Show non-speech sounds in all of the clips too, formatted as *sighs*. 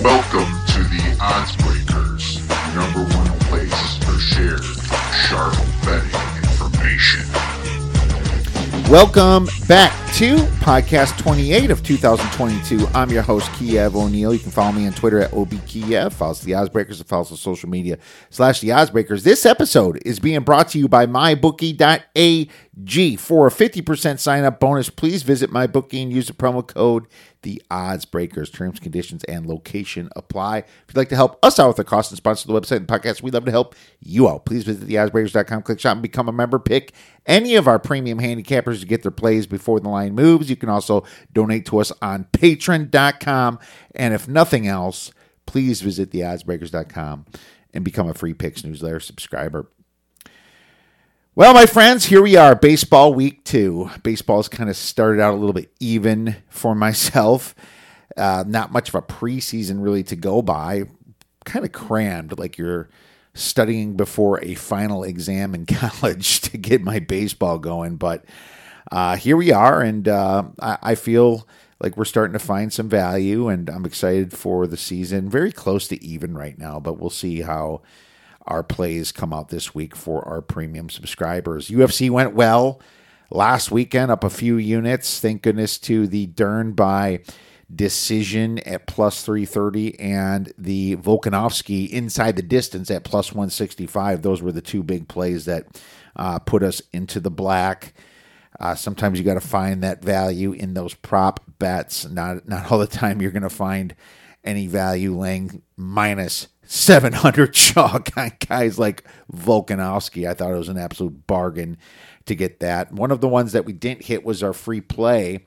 Welcome to the Odds Breakers, number one place for shared sharp betting information. Welcome back to podcast 28 of 2022. I'm your host, Kiev O'Neil. You can follow me on Twitter at OBKiev. Follow the Oddsbreakers and follow us on social media slash the Oddsbreakers. This episode is being brought to you by MyBookie.ag. For a 50% sign up bonus, please visit MyBookie and use the promo code the odds breakers. Terms conditions and location apply. If you'd like to help us out with the cost and sponsor the website and podcast we'd love to help you out. Please visit theoddsbreakers.com click shop and become a member. Pick any of our premium handicappers to get their plays before the line moves. You can also donate to us on patreon.com and if nothing else please visit theoddsbreakers.com and become a free picks newsletter subscriber well, my friends, here we are, baseball week two. Baseball's kind of started out a little bit even for myself. Uh, not much of a preseason really to go by. Kind of crammed, like you're studying before a final exam in *laughs* college to get my baseball going. But uh, here we are, and uh, I, I feel like we're starting to find some value, and I'm excited for the season. Very close to even right now, but we'll see how our plays come out this week for our premium subscribers. UFC went well last weekend, up a few units. Thank goodness to the Dern by decision at plus 330 and the Volkanovski inside the distance at plus 165. Those were the two big plays that uh, put us into the black. Uh, sometimes you got to find that value in those prop bets. Not not all the time you're going to find any value laying minus 700 chalk on guys like Volkanovski. I thought it was an absolute bargain to get that. One of the ones that we didn't hit was our free play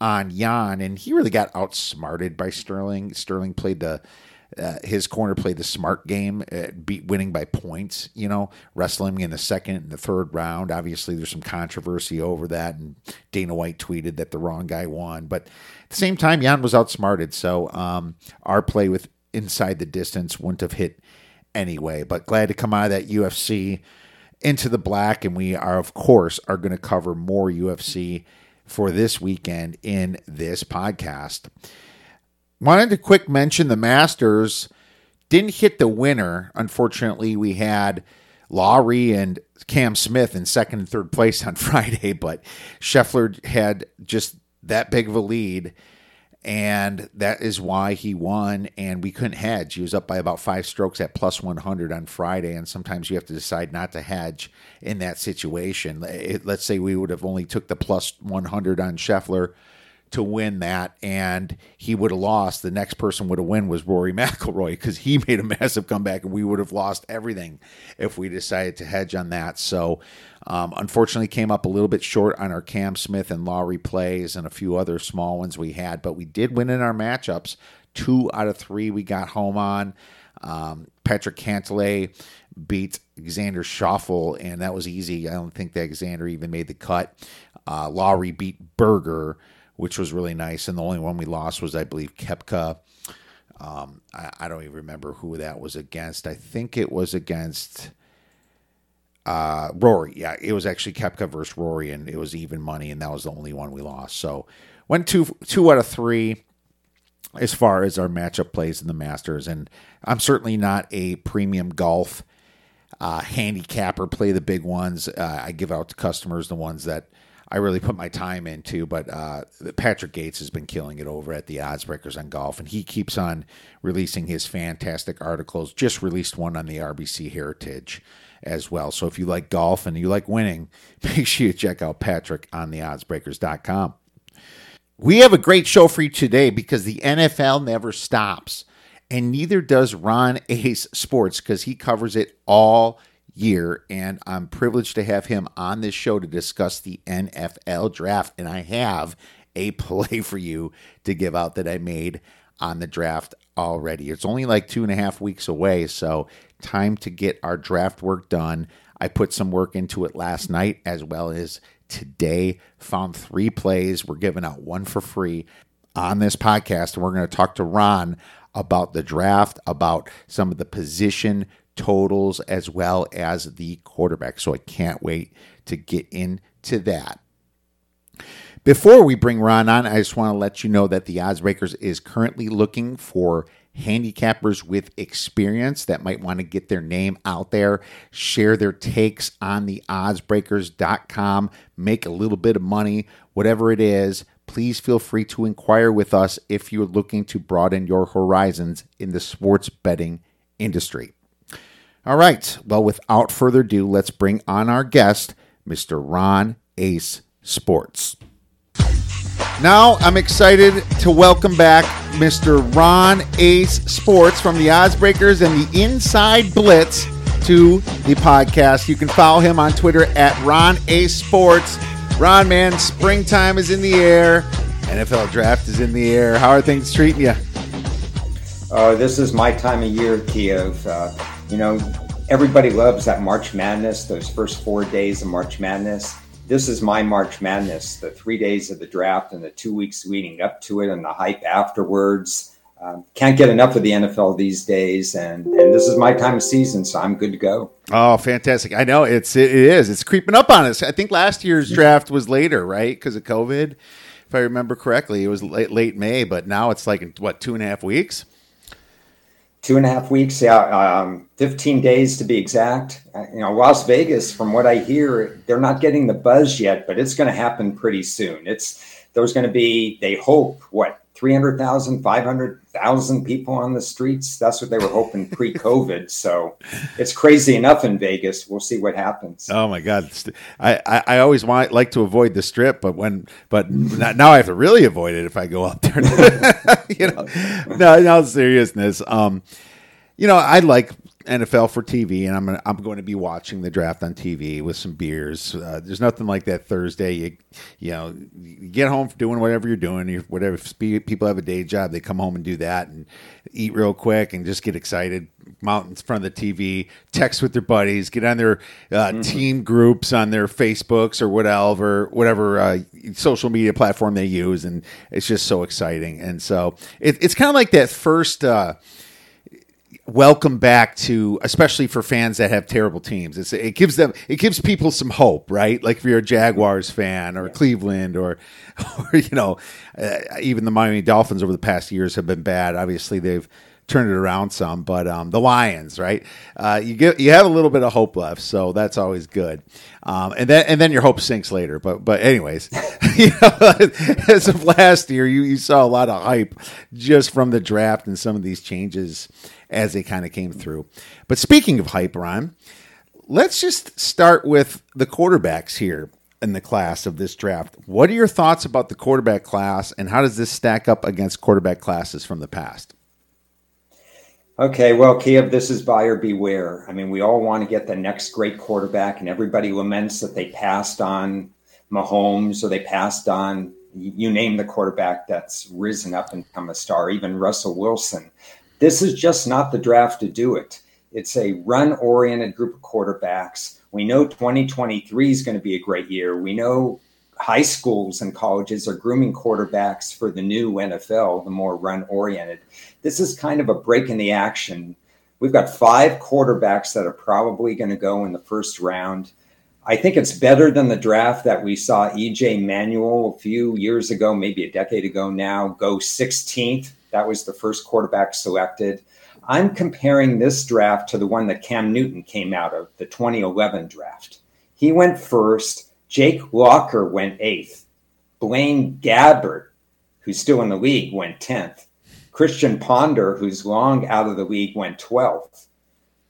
on Yan, and he really got outsmarted by Sterling. Sterling played the uh, his corner played the smart game, uh, beat winning by points. You know, wrestling in the second and the third round. Obviously, there's some controversy over that, and Dana White tweeted that the wrong guy won. But at the same time, Yan was outsmarted. So um, our play with inside the distance wouldn't have hit anyway. But glad to come out of that UFC into the black, and we are of course are going to cover more UFC for this weekend in this podcast. Wanted to quick mention the Masters didn't hit the winner. Unfortunately, we had Lowry and Cam Smith in second and third place *laughs* on Friday, but Scheffler had just that big of a lead and that is why he won and we couldn't hedge. He was up by about five strokes at plus 100 on friday and sometimes you have to decide not to hedge in that situation. It, let's say we would have only took the plus 100 on scheffler to win that, and he would have lost. The next person would have won was Rory *laughs* McIlroy because he made a massive comeback, and we would have lost everything if we decided to hedge on that. So, um, unfortunately, came up a little bit short on our Cam Smith and Lowry plays and a few other small ones we had, but we did win in our matchups. Two out of three we got home on. Um, Patrick Cantlay beat Xander Schauffele, and that was easy. I don't think that Xander even made the cut. Uh, Lowry beat Berger which was really nice. And the only one we lost was, I believe, Koepka. Um, I, I, don't even remember who that was against. I think it was against uh, Rory. Yeah, it was actually Koepka versus Rory, and it was even money, and that was the only one we lost. So went two two out of three as far as our matchup plays in the Masters, and I'm certainly not a premium golf uh, handicapper. Play the big ones. Uh, I give out to customers the ones that I really put my time into. But uh, Patrick Gates has been killing it over at the Odds Breakers on golf, and he keeps on releasing his fantastic articles. Just released one on the RBC Heritage as well. So if you like golf and you like winning, *laughs* make sure you check out Patrick on the oddsbreakers.com. We have a great show for you today because the NFL never stops, and neither does Ron Ace Sports because he covers it all year, and I'm privileged to have him on this show to discuss the NFL draft. And I have a *laughs* play for you to give out that I made on the draft already. It's only like two and a half weeks away, so time to get our draft work done. I put some work into it last night as well as today. Found three plays. We're giving out one for free on this podcast, and we're going to talk to Ron about the draft, about some of the position totals as well as the quarterback. So I can't wait to get into that. Before we bring Ron on, I just want to let you know that the Oddsbreakers is currently looking for handicappers with experience that might want to get their name out there, share their takes on the oddsbreakers.com, make a little bit of money, whatever it is. Please feel free to inquire with us if you're looking to broaden your horizons in the sports betting industry. All right. Well, without further ado, let's bring on our guest, Mr. Ron Ace Sports. Now I'm excited to welcome back Mr. Ron Ace Sports from the Oddsbreakers and the Inside Blitz to the podcast. You can follow him on Twitter at Ron Ace Sports. Ron, man, springtime is in the air. NFL draft is in the air. How are things treating you? Uh, this is my time of year, Kiev. Uh, you know, everybody loves that March Madness, those first four days of March Madness this is my March Madness, the three days of the draft and the two weeks leading up to it and the hype afterwards. Um, can't get enough of the NFL these days, and, and this is my time of season, so I'm good to go. Oh, fantastic! I know it's it, it is it's creeping up on us. I think last year's draft was later, right, because of COVID. If I remember correctly, it was late, late May, but now it's like what two and a half weeks two and a half weeks, yeah, um, 15 days to be exact. Uh, you know, Las Vegas, from what I hear, they're not getting the buzz yet, but it's going to happen pretty soon. It's there's going to be, they hope, what 300,000, 500,000 people on the streets. That's what they were hoping pre COVID. *laughs* so it's crazy enough in Vegas. We'll see what happens. Oh my God. I, I, I, always want like to avoid the strip, but when, but now I have to really avoid it if I go up there. *laughs* you know, *laughs* no, no seriousness. Um, you know, I like NFL for TV, and I'm gonna, I'm going to be watching the draft on TV with some beers. Uh, there's nothing like that Thursday. You you know, you get home from doing whatever you're doing. You, whatever people have a day job, they come home and do that and eat real quick and just get excited. Mount in front of the TV, text with their buddies, get on their uh, mm-hmm. team groups on their Facebooks or whatever, whatever uh, social media platform they use, and it's just so exciting. And so it, it's kind of like that first uh, welcome back to especially for fans that have terrible teams. It's, it gives them it gives people some hope right? Like if you're a jaguars fan or yeah. cleveland or *laughs* or you know uh, even the miami dolphins over the past years have been bad. Obviously they've turned it around some but um, the lions right? Uh, you get you have a little bit of hope left so that's always good. Um, and then and then your hope sinks later. But but anyways *laughs* you know, *laughs* as of last year you, you saw a lot of hype just from the draft and some of these changes as they kind of came through. But speaking of hype, Ron, let's just start with the quarterbacks here in the class of this draft. What are your thoughts about the quarterback class, and how does this stack up against quarterback classes from the past? Okay, well, Kiev, this is buyer beware. I mean, we all want to get the next great quarterback, and everybody laments that they passed on Mahomes or they passed on you name the quarterback that's risen up and become a star, even Russell Wilson. This is just not the draft to do it. It's a run oriented group of quarterbacks. We know 2023 is going to be a great year. We know high schools and colleges are grooming quarterbacks for the new NFL, the more run oriented. This is kind of a break in the action. We've got five quarterbacks that are probably going to go in the first round. I think it's better than the draft that we saw EJ Manuel a few years ago, maybe a decade ago now, go 16th that was the first quarterback selected. I'm comparing this draft to the one that Cam Newton came out of, the 2011 draft. He went first. Jake Locker went eighth. Blaine Gabbert, who's still in the league, went 10th. Christian Ponder, who's long out of the league, went 12th.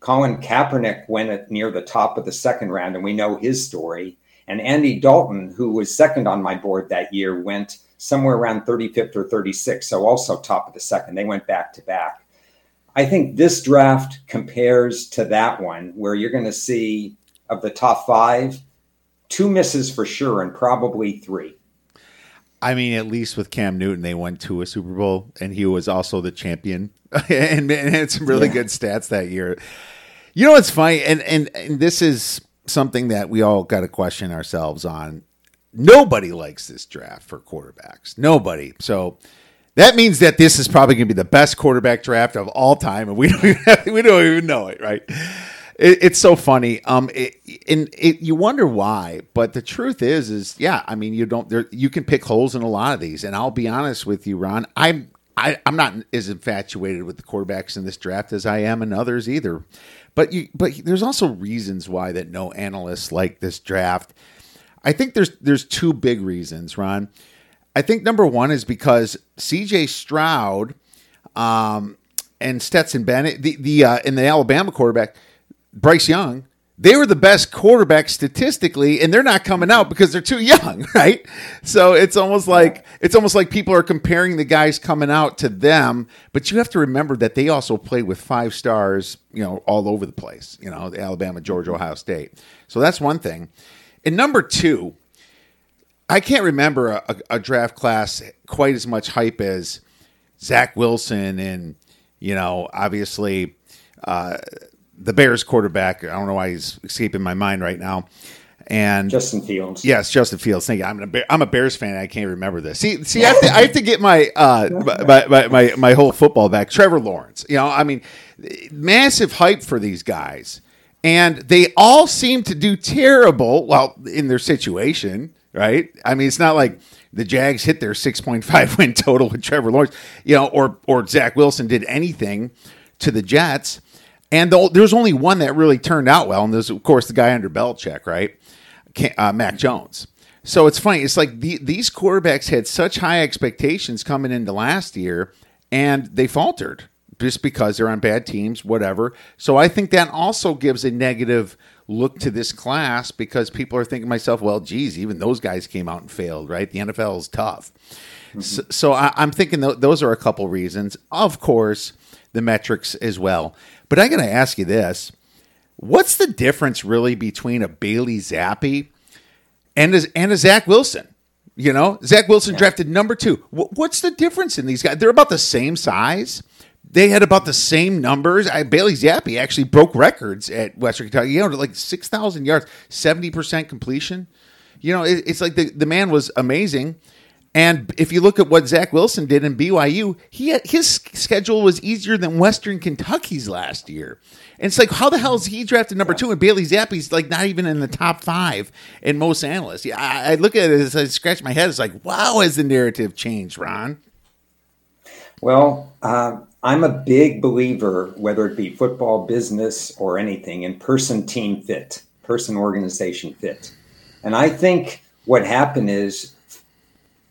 Colin Kaepernick went at near the top of the second round, and we know his story. And Andy Dalton, who was second on my board that year, went somewhere around 35th or 36th, so also top of the second. They went back to back. I think this draft compares to that one where you're going to see of the top five, two misses for sure, and probably three. I mean, at least with Cam Newton, they went to a Super Bowl, and he was also the champion, *laughs* and, and, had some really yeah. good stats that year. You know what's funny, and, and and this is something that we all got to question ourselves on. Nobody likes this draft for quarterbacks. Nobody. So that means that this is probably going to be the best quarterback draft of all time, and we *laughs* don't even, we don't even know it, right? it, it's so funny. Um, it, and it, you wonder why, but the truth is, is yeah. I mean, you don't. There, you can pick holes in a lot of these, and I'll be honest with you, Ron. I'm I, I'm not as infatuated with the quarterbacks in this draft as I am in others either. But you, but there's also reasons why that no analysts like this draft. I think there's there's two big reasons, Ron. I think number one is because C.J. Stroud um, and Stetson Bennett, the the uh, in the Alabama quarterback, Bryce Young, they were the best quarterback statistically, and they're not coming out because they're too young, *laughs* right? So it's almost like it's almost like people are comparing the guys coming out to them, but you have to remember that they also played with five stars, you know, all over the place, you know, Alabama, Georgia, Ohio State. So that's one thing. And number two, I can't remember a, a draft class quite as much hype as Zach Wilson and you know, obviously. Uh, the Bears quarterback. I don't know why he's escaping my mind right now. And Justin Fields. Yes, Justin Fields. Thank you. I'm a, I'm a Bears fan. I can't remember this. See, see, I have to, I have to get my, uh, my, my, my, my whole football back. Trevor Lawrence. You know, I mean, massive hype for these guys. And they all seem to do terrible, well, in their situation, right? I mean, it's not like the Jags hit their 6.5 *laughs* win total with Trevor Lawrence, you know, or, or Zach Wilson did anything to the Jets. And the, there was only one that really turned out well, and there's of course the guy under Belichick, right? Uh, Mac Jones. So it's funny. It's like the, these quarterbacks had such high expectations coming into last year, and they faltered just because they're on bad teams, whatever. So I think that also gives a negative look to this class because people are thinking myself, well, geez, even those guys came out and failed, right? The NFL is tough. Mm-hmm. So, so I, am thinking th- those are a couple reasons. Of course, the metrics as well. But I got to ask you this: What's the difference really between a Bailey Zappe and a, and a Zach Wilson? You know, Zach Wilson yeah. drafted number two. What's the difference in these guys? They're about the same size. They had about the same numbers. I, Bailey Zappe actually broke records at Western Kentucky. You know, like six thousand yards, seventy percent completion. You know, it, it's like the, the man was amazing. And if you look at what Zach Wilson did in BYU, he had, his schedule was easier than Western Kentucky's last year. And it's like, how the hell is he drafted number two? And Bailey Zappe's like not even in the top five in most analysts. Yeah, I, I look at it as I scratch my head. It's like, wow, has the narrative changed, Ron? Well, uh, I'm a big believer, whether it be football, business, or anything, in person team fit, person organization fit. And I think what happened is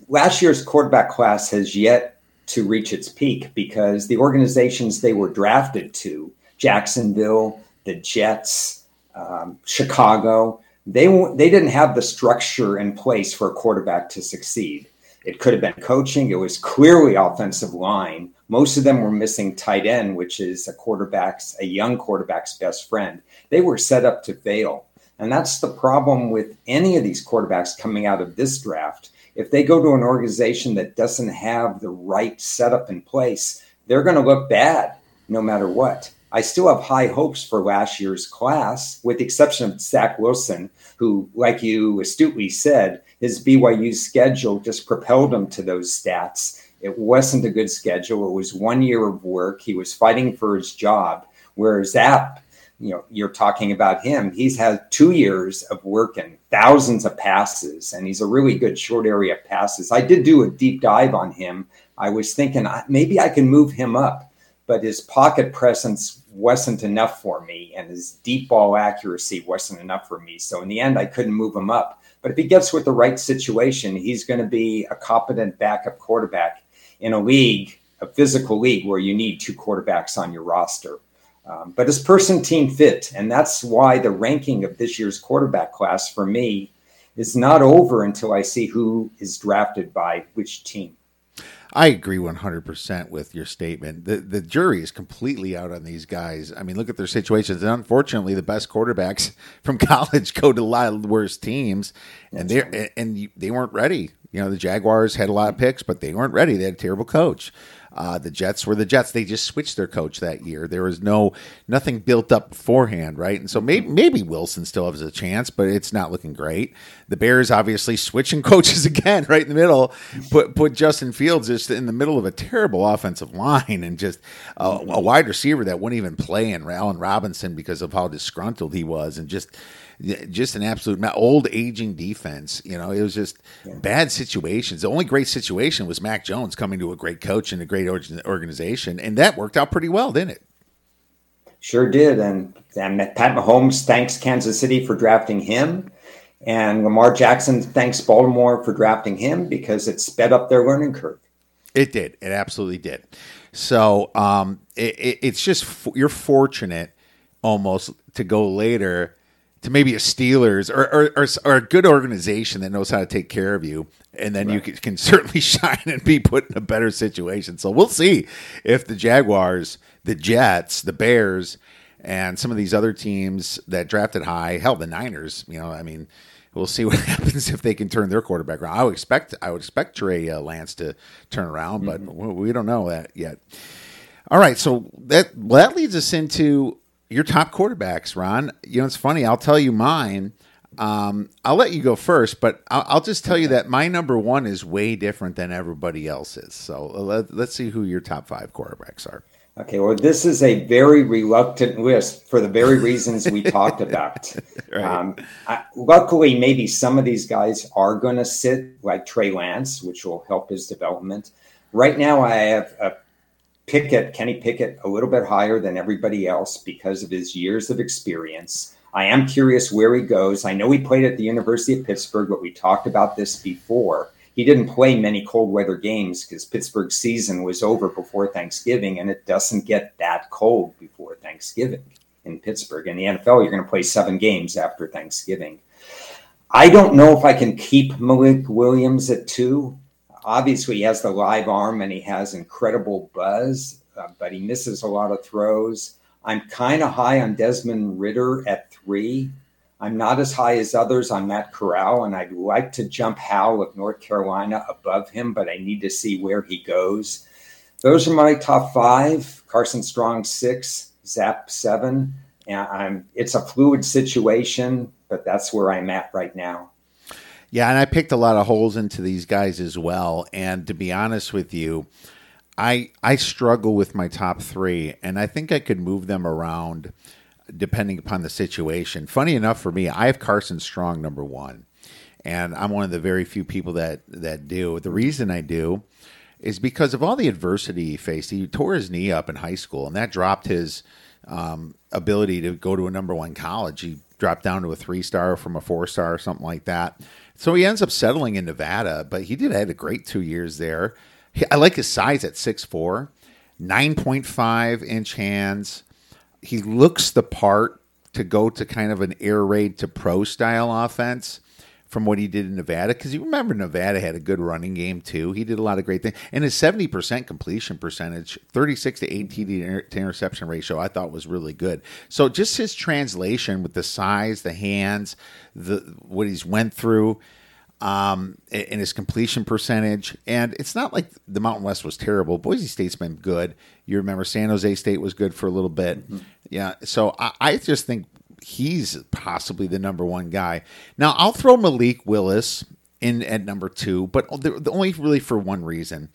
last year's quarterback class has yet to reach its peak because the organizations they were drafted to, Jacksonville, the Jets, um, Chicago, they they didn't have the structure in place for a quarterback to succeed. It could have been coaching. It was clearly offensive line. Most of them were missing tight end, which is a quarterback's a young quarterback's best friend. They were set up to fail. And that's the problem with any of these quarterbacks coming out of this draft if they go to an organization that doesn't have the right setup in place, they're going to look bad no matter what. I still have high hopes for last year's class, with the exception of Zach Wilson, who, like you astutely said, his BYU schedule just propelled him to those stats. It wasn't a good schedule. It was one year of work. He was fighting for his job. Whereas Zappe you know you're talking about him. He's had two years of work and thousands of passes and he's a really good short area passes. I did do a deep dive on him. I was thinking maybe i can move him up. But his pocket presence wasn't enough for me and his deep ball accuracy wasn't enough for me. So in the end i couldn't move him up. But if he gets with the right situation he's going to be a competent backup quarterback in a league a physical league where you need two quarterbacks on your roster um, but his person team fit. And that's why the ranking of this year's quarterback class for me is not over until I see who is drafted by which team. I agree 100% with your statement. The the jury is completely out on these guys. I mean, look at their situations. And unfortunately, the best quarterbacks *laughs* from college go to a lot of the worst teams and they and they weren't ready. You know, the Jaguars had a lot of picks, but they weren't ready. They had a terrible coach. Uh, the Jets were the Jets. They just switched their coach that year. There was no nothing built up beforehand, right? And so maybe maybe Wilson still has a chance, but it's not looking great. The Bears obviously switching *laughs* coaches again, right in the middle. Put put Justin Fields just in the middle of a terrible offensive line and just a, a wide receiver that wouldn't even play in Allen Robinson because of how disgruntled he was, and just just an absolute old aging defense. You know, it was just yeah. bad situations. The only great situation was Mac Jones coming to a great coach and a great organization, and that worked out pretty well, didn't it? Sure did. And, and Pat Mahomes thanks Kansas City for drafting him. And Lamar Jackson thanks Baltimore for drafting him because it sped up their learning curve. It did. It absolutely did. So um, it, it, it's just you're fortunate almost to go later to maybe a Steelers or, or, or, or, a good organization that knows how to take care of you. And then right. you can, can, certainly *laughs* shine and be put in a better situation. So we'll see if the Jaguars, the Jets, the Bears, and some of these other teams that drafted high, hell, the Niners, you know, I mean, we'll see *laughs* what happens if they can turn their quarterback around. I would expect, I would expect Trey uh, Lance to turn around, but mm-hmm. we don't know that yet. All right. So that, well, that leads us into your top quarterbacks, Ron. You know, it's funny. I'll tell you mine. Um, I'll let you go first, but I'll, I'll, just tell you that my number one is way different than everybody else's. So uh, let, let's see who your top five quarterbacks are. Okay, well, this is a very reluctant list for the very reasons we talked *laughs* about. right. um, I, luckily, maybe some of these guys are going to sit like Trey Lance, which will help his development. Right now, I have a Pickett, Kenny Pickett, a little bit higher than everybody else because of his years of experience. I am curious where he goes. I know he played at the University of Pittsburgh, but we talked about this before. He didn't play many cold weather games because Pittsburgh's season was over before Thanksgiving, and it doesn't get that cold before Thanksgiving in Pittsburgh. In the NFL, you're going to play seven games after Thanksgiving. I don't know if I can keep Malik Willis at two obviously he has the live arm and he has incredible buzz, uh, but he misses a lot of throws. I'm kind of high on Desmond Ridder at three. I'm not as high as others on Matt Corral, and I'd like to jump Howell of North Carolina above him, but I need to see where he goes. Those are my top five. Carson Strong six, Zappe seven. And I'm, it's a fluid situation, but that's where I'm at right now. Yeah, and I picked a lot of holes into these guys as well. And to be honest with you, I I struggle with my top three, and I think I could move them around depending upon the situation. Funny enough for me, I have Carson Strong number one, and I'm one of the very few people that that do. The reason I do is because of all the adversity he faced. He tore his knee up in high school, and that dropped his um, ability to go to a number one college. He dropped down to a three star from a four star or something like that. So he ends up settling in Nevada, but he did had a great two years there. He, I like his size at 6'4, 9.5 inch hands. He looks the part to go to kind of an air raid to pro style offense from what he did in Nevada. Because you remember Nevada had a good running game too. He did a lot of great things. And his 70% completion percentage, 36 to 18 to interception ratio, I thought was really good. So just his translation with the size, the hands, the what he's went through um, and his completion percentage. And it's not like the Mountain West was terrible. Boise State's been good. You remember San Jose State was good for a little bit. Mm-hmm. Yeah. So I, I, just think he's possibly the number one guy. Now I'll throw Malik Willis in at number two, but the, the only really for one reason.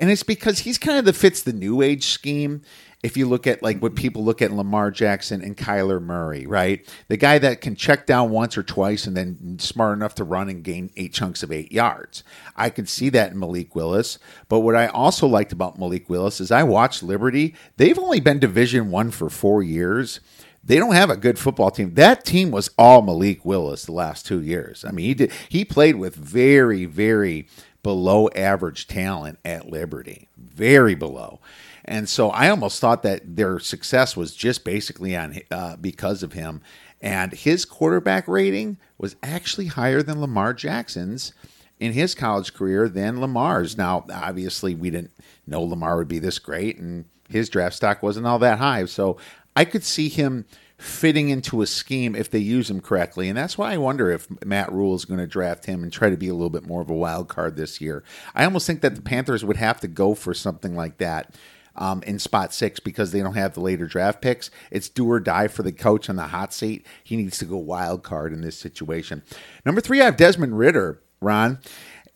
And it's because he's kind of the fits the new age scheme if you look at like what people look at Lamar Jackson and Kyler Murray, right? The guy that can check down once or twice and then smart enough to run and gain eight chunks of eight yards. I can see that in Malik Willis. But what I also liked about Malik Willis is I watched Liberty. They've only been Division One for four years. They don't have a good football team. That team was all Malik Willis the last two years. I mean, he did he played with very, very below average talent at Liberty. Very below. And so I almost thought that their success was just basically on uh, because of him. And his quarterback rating was actually higher than Lamar Jackson's in his college career than Lamar's. Now, obviously, we didn't know Lamar would be this great, and his draft stock wasn't all that high. So I could see him fitting into a scheme if they use him correctly. And that's why I wonder if Matt Rhule is going to draft him and try to be a little bit more of a wild card this year. I almost think that the Panthers would have to go for something like that. Um, in spot six because they don't have the later draft picks. It's do or die for the coach on the hot seat. He needs to go wild card in this situation. Number three, I have Desmond Ridder, Ron,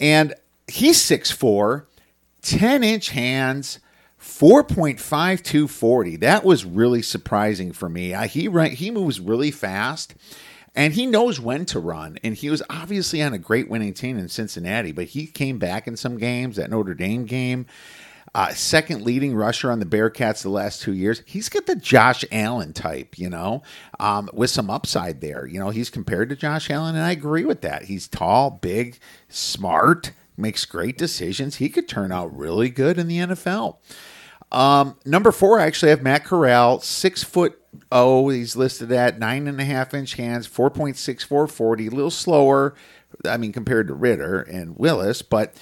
and he's 6'4, 10 inch hands, 4.5240. That was really surprising for me. He run, he moves really fast and he knows when to run. And he was obviously on a great winning team in Cincinnati, but he came back in some games, that Notre Dame game. Uh, second leading rusher on the Bearcats the last two years. He's got the Josh Allen type, you know, um, with some upside there. You know, he's compared to Josh Allen, and I agree with that. He's tall, big, smart, makes great decisions. He could turn out really good in the NFL. Um, number four, I actually have Matt Corral, six foot oh. He's listed at nine and a half inch hands, 4.6440, a little slower, I mean, compared to Ridder and Willis, but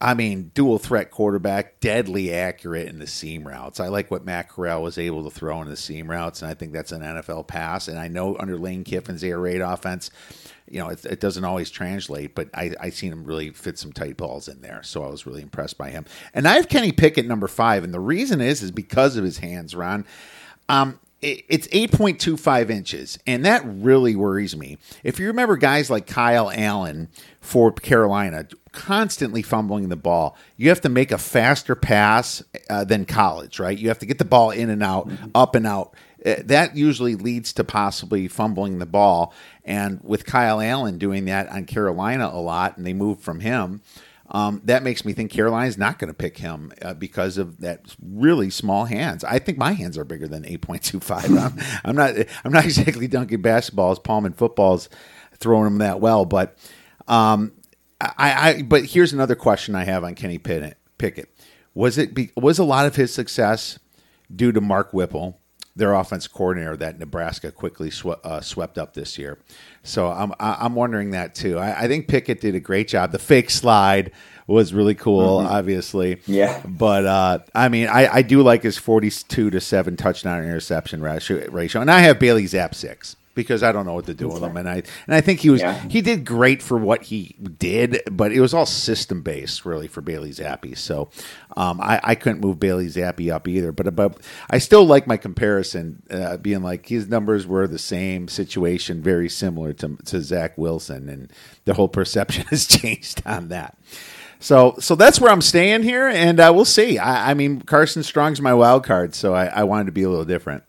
I mean, dual threat quarterback, deadly accurate in the seam routes. I like what Matt Corral was able to throw in the seam routes, and I think that's an NFL pass. And I know under Lane Kiffin's air raid offense, you know, it, it, doesn't always translate, but I, I seen him really fit some tight balls in there. So I was really impressed by him. And I have Kenny Pickett number five. And the reason is, is because of his hands, Ron. Um, it's 8.25 inches, and that really worries me. If you remember guys like Kyle Allen for Carolina, constantly fumbling the ball, you have to make a faster pass uh, than college, right? You have to get the ball in and out, up and out. Uh, that usually leads to possibly fumbling the ball. And with Kyle Allen doing that on Carolina a lot, and they moved from him, um, that makes me think Carolina's not going to pick him uh, because of that really small hands. I think my hands are bigger than eight point two five. *laughs* I'm, I'm not. I'm not *laughs* exactly dunking basketballs, palm and footballs, throwing them that well. But um, I, I. But here's another question I have on Kenny Pickett. Was it? Be, was a lot of his success due to Mark Whipple? Their offense coordinator that Nebraska quickly sw- uh, swept up this year. So I'm I'm wondering that too. I, I, think Pickett did a great job. The fake slide was really cool, mm-hmm. obviously. Yeah. But uh, I mean, I, I do like his 42 to seven touchdown interception ratio, and I have Bailey Zappe six because I don't know what to do with him. And I and I think he was yeah. he did great for what he did, but it was all system based really for Bailey Zappe. So um, I, I couldn't move Bailey Zappe up either. But but I still like my comparison, uh, being like his numbers were the same situation, very similar to to Zach Wilson, and the whole perception *laughs* has changed on that. So, so that's where I'm staying here, and uh, we'll see. I, I mean, Carson Strong's my wild card, so I, I wanted to be a little different.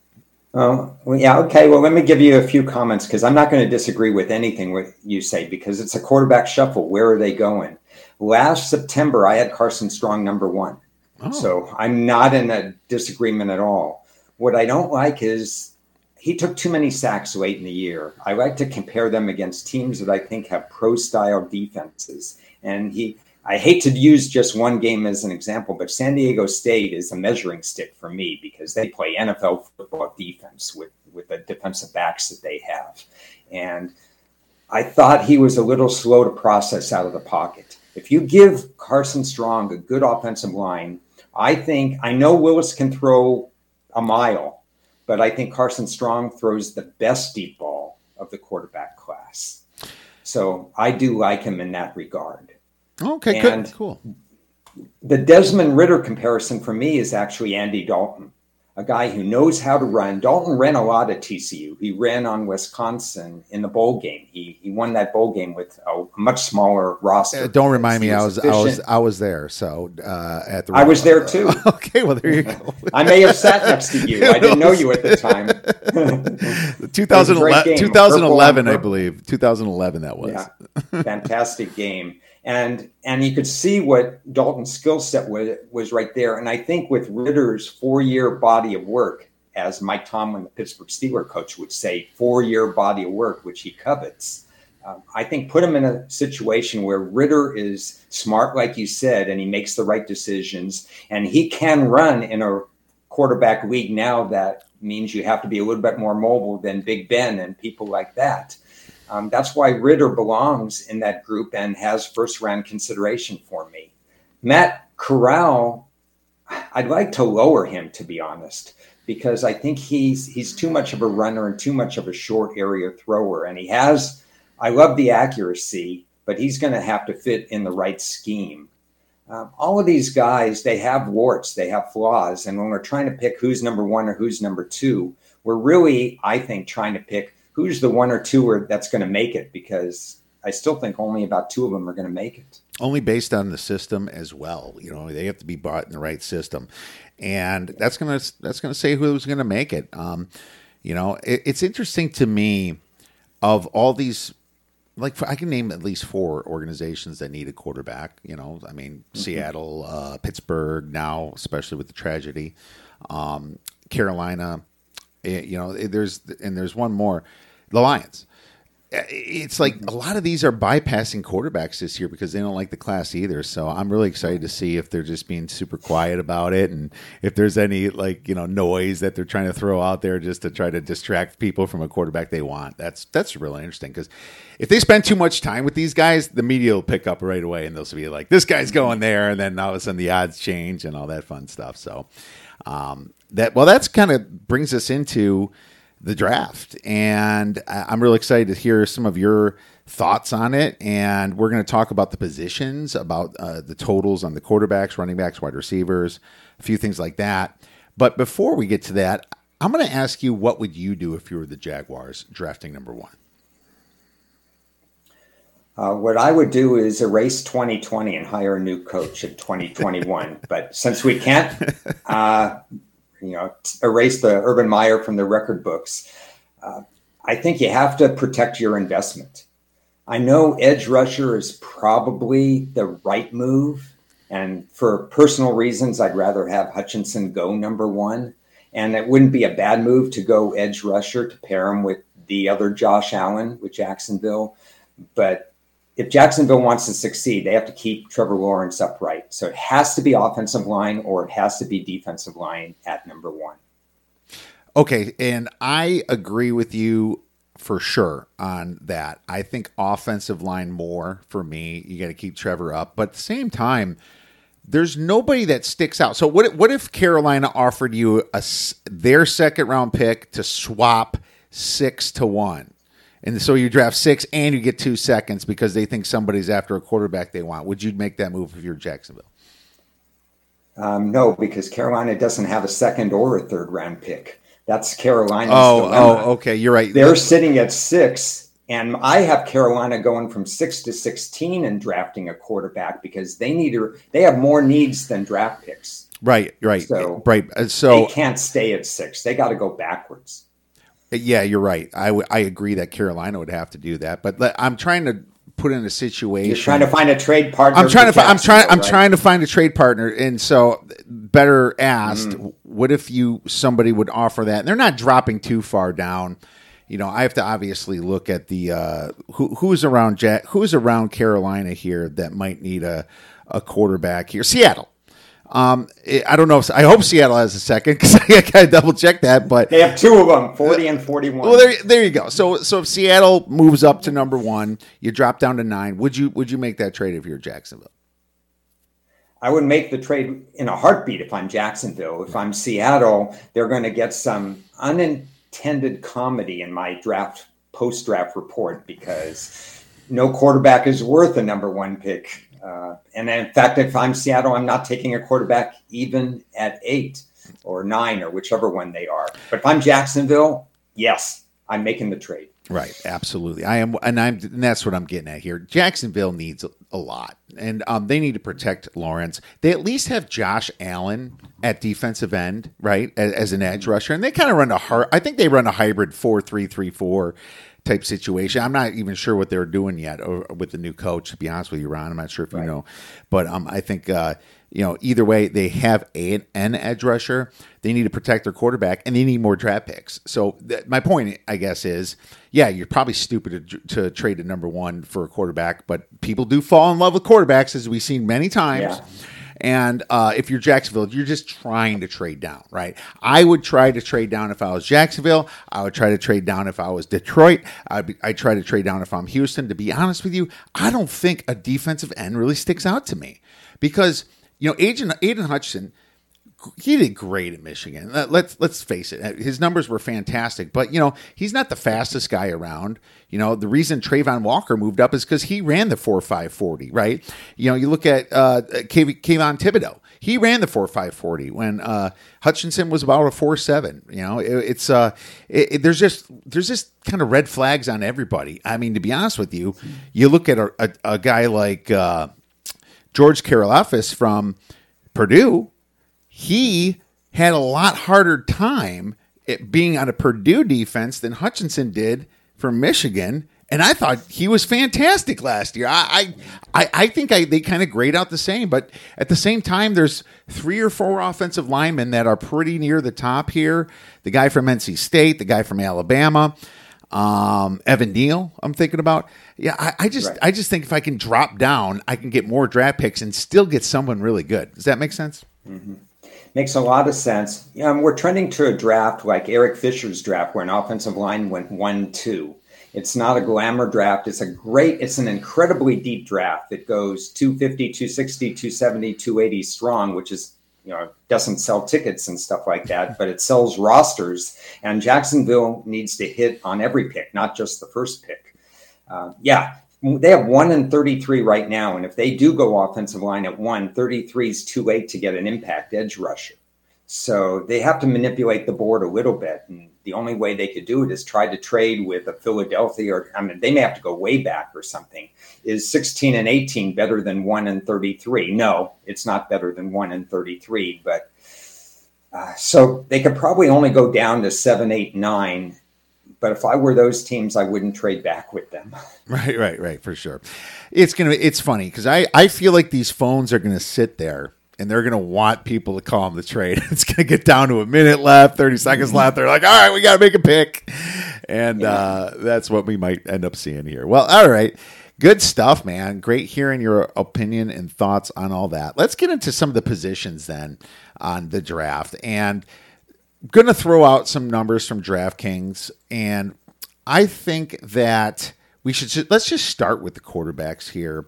Oh, well, yeah. Okay. Well, let me give you a few comments because I'm not going to disagree with anything what you say because it's a quarterback shuffle. Where are they going? Last September, I had Carson Strong number one. Oh. So I'm not in a disagreement at all. What I don't like is he took too many sacks late in the year. I like to compare them against teams that I think have pro style defenses. And he I hate to use just one game as an example, but San Diego State is a measuring stick for me because they play NFL football defense with, with the defensive backs that they have. And I thought he was a little slow to process out of the pocket. If you give Carson Strong a good offensive line, I think I know Willis can throw a mile, but I think Carson Strong throws the best deep ball of the quarterback class. So I do like him in that regard. Okay, and good, cool. The Desmond Ridder comparison for me is actually Andy Dalton, a guy who knows how to run. Dalton ran a lot at TCU. He ran on Wisconsin in the bowl game. He he won that bowl game with a much smaller roster. Uh, don't remind me, I was efficient. I was I was there. So uh, at the I was there too. *laughs* okay, well there you *laughs* go. I may have sat next to you. I didn't know you at the *laughs* time. 2011, 2011 I believe. 2011 that was. Yeah. Fantastic game and and you could see what Dalton's skill set was, was right there. And I think with Ridder's four year body of work, as Mike Tomlin, the Pittsburgh Steeler coach, would say, four year body of work, which he covets. Um, I think put him in a situation where Ridder is smart, like you said, and he makes the right decisions, and he can run in a quarterback league now that means you have to be a little bit more mobile than Big Ben and people like that. Um, that's why Ridder belongs in that group and has first round consideration for me. Matt Corral, I'd like to lower him, to be honest, because I think he's he's too much of a runner and too much of a short area thrower, and he has. I love the accuracy, but he's going to have to fit in the right scheme. Um, all of these guys, they have warts, they have flaws, and when we're trying to pick who's number one or who's number two, we're really, I think, trying to pick who's the one or two that's going to make it because I still think only about two of them are going to make it. Only based on the system as well. You know, they have to be bought in the right system, and that's gonna that's gonna say who's going to make it. Um, you know, it, it's interesting to me of all these. Like I can name at least four organizations that need a quarterback. You know, I mean mm-hmm. Seattle, uh, Pittsburgh now, especially with the tragedy, um, Carolina. Eh, you know, there's and there's one more, the Lions it's like a lot of these are bypassing quarterbacks this year because they don't like the class either. So I'm really excited to see if they're just being super quiet about it and if there's any like you know noise that they're trying to throw out there just to try to distract people from a quarterback they want. That's that's really interesting because if they spend too much time with these guys, the media will pick up right away and they'll be like, "This guy's going there," and then all of a sudden the odds change and all that fun stuff. So um, that well, that's kind of brings us into the draft. And I'm really excited to hear some of your thoughts on it. And we're going to talk about the positions, about uh, the totals on the quarterbacks, running backs, wide receivers, a few things like that. But before we get to that, I'm going to ask you what would you do if you were the Jaguars drafting number one? Uh, what I would do is erase 2020 and hire a new coach in 2021. *laughs* but since we can't, uh, you know, erase the Urban Meyer from the record books. Uh, I think you have to protect your investment. I know edge rusher is probably the right move. And for personal reasons, I'd rather have Hutchinson go number one. And it wouldn't be a bad move to go edge rusher to pair him with the other Josh Allen with Jacksonville. But if Jacksonville wants to succeed, they have to keep Trevor Lawrence upright. So it has to be offensive line or it has to be defensive line at number one. Okay. And I agree with you for sure on that. I think offensive line more for me. You got to keep Trevor up. But at the same time, there's nobody that sticks out. So what what if Carolina offered you a their second round pick to swap 6 to 1? And so you draft six and you get two seconds because they think somebody's after a quarterback they want. Would you make that move if you're Jacksonville? Um, no, because Carolina doesn't have a second or a third round pick. That's Carolina's. Oh, oh dilemma. oh, okay, you're right. They're sitting at six, and I have Carolina going from six to sixteen and drafting a quarterback because they need to. They have more needs than draft picks. Right, right, so right. Uh, so they can't stay at six. They got to go backwards. Yeah, you're right. I, w- I agree that Carolina would have to do that, but le- I'm trying to put in a situation. You're trying to find a trade partner. I'm trying to. Fi- I'm trying. I'm trying to find a trade partner, and so better asked. Mm. What if you somebody would offer that? And they're not dropping too far down. You know, I have to obviously look at the uh, who, who's around Jack, who's around Carolina here that might need a a quarterback here. Seattle. Um, I don't know. If, I hope Seattle has a second *laughs* because I got to double check that. But they have two of them, forty and forty-one. Well, there, there you go. So, so if Seattle moves up to number one, you drop down to nine. Would you would you make that trade if you're Jacksonville? I would make the trade in a heartbeat if I'm Jacksonville. If I'm Seattle, they're going to get some unintended comedy in my draft post draft report because no quarterback is worth a number one pick uh, and in fact, if I'm Seattle, I'm not taking a quarterback even at eight or nine or whichever one they are. But if I'm Jacksonville, yes, I'm making the trade. Right, absolutely. I am, and I'm, and that's what I'm getting at here. Jacksonville needs a, lot, and um, they need to protect Lawrence. They at least have Josh Allen at defensive end, right, as, as an edge rusher, and they kind of run a hard. I think they run a hybrid four three three four type situation. I'm not even sure what they're doing yet or, with the new coach. To be honest with you, Ron, I'm not sure if right. you know, but um, I think uh, you know either way they have a, an edge rusher. They need to protect their quarterback, and they need more draft picks. So th- my point, I guess, is yeah, you're probably stupid to, to trade a number one for a quarterback, but people do fall in love with quarterbacks, as we've seen many times. Yeah. And uh, if you're Jacksonville, you're just trying to trade down, right? I would try to trade down if I was Jacksonville. I would try to trade down if I was Detroit. I'd, i try to trade down if I'm Houston. To be honest with you, I don't think a defensive end really sticks out to me because, you know, Agent Aidan Hutchinson, he did great at Michigan. Let's let's face it, his numbers were fantastic. But you know, he's not the fastest guy around. You know, the reason Travon Walker moved up is because he ran the four five forty. Right. You know, you look at uh, Kayvon Thibodeaux. He ran the four five forty when uh, Hutchinson was about a four seven. You know, it, it's uh, it, it, there's just there's just kind of red flags on everybody. I mean, to be honest with you, you look at a, a, a guy like uh, George Karlaftis from Purdue. He had a lot harder time being on a Purdue defense than Hutchinson did for Michigan and I thought he was fantastic last year. I I, I think I, they kind of grade out the same, but at the same time, there's three or four offensive linemen that are pretty near the top here. The guy from NC State, the guy from Alabama, um, Evan Neal. I'm thinking about. Yeah, I, I just right. I just think if I can drop down, I can get more draft picks and still get someone really good. Does that make sense? Mm-hmm. Makes a lot of sense. Um, we're trending to a draft like Eric Fisher's draft, where an offensive line went one two it's not a glamour draft. It's a great, it's an incredibly deep draft. It goes 250, 260, 270, 280 strong, which is, you know, doesn't sell tickets and stuff like that, but it sells rosters. And Jacksonville needs to hit on every pick, not just the first pick. Uh, yeah, they have one and 33 right now. And if they do go offensive line at one, 33 is too late to get an impact edge rusher. So they have to manipulate the board a little bit. And the only way they could do it is try to trade with a Philadelphia, or I mean, they may have to go way back or something. Is 16 and 18 better than 1 and 33? No, it's not better than 1 and 33. But uh, so they could probably only go down to 7, 8, 9. But if I were those teams, I wouldn't trade back with them. *laughs* Right, right, right, for sure. It's gonna. It's funny because I I feel like these phones are gonna sit there and they're going to want people to call them the trade. *laughs* It's going to get down to a minute left, 30 seconds left. They're like, all right, we got to make a pick. And yeah. uh, that's what we might end up seeing here. Well, all right. Good stuff, man. Great hearing your opinion and thoughts on all that. Let's get into some of the positions then on the draft. And going to throw out some numbers from DraftKings. And I think that we should, let's just start with the quarterbacks here.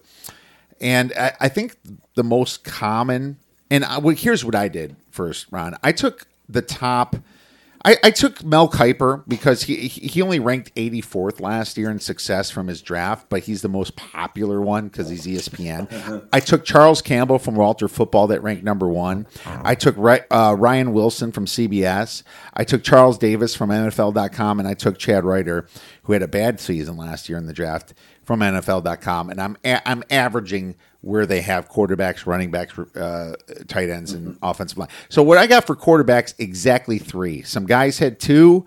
And I, I think the most common, and I, well, here's what I did first, Ron. I took the top. I, I, took Mel Kiper because he he only ranked 84th last year in success from his draft, but he's the most popular one because he's ESPN. *laughs* I took Charles Campbell from Walter Football that ranked number one. I took uh, Ryan Wilson from CBS. I took Charles Davis from NFL.com, and I took Chad Reuter, who had a bad season last year in the draft from NFL.com, and I'm a- I'm averaging where they have quarterbacks, running backs, uh, tight ends, and mm-hmm. offensive line. So what I got for quarterbacks exactly three. Some guys had two.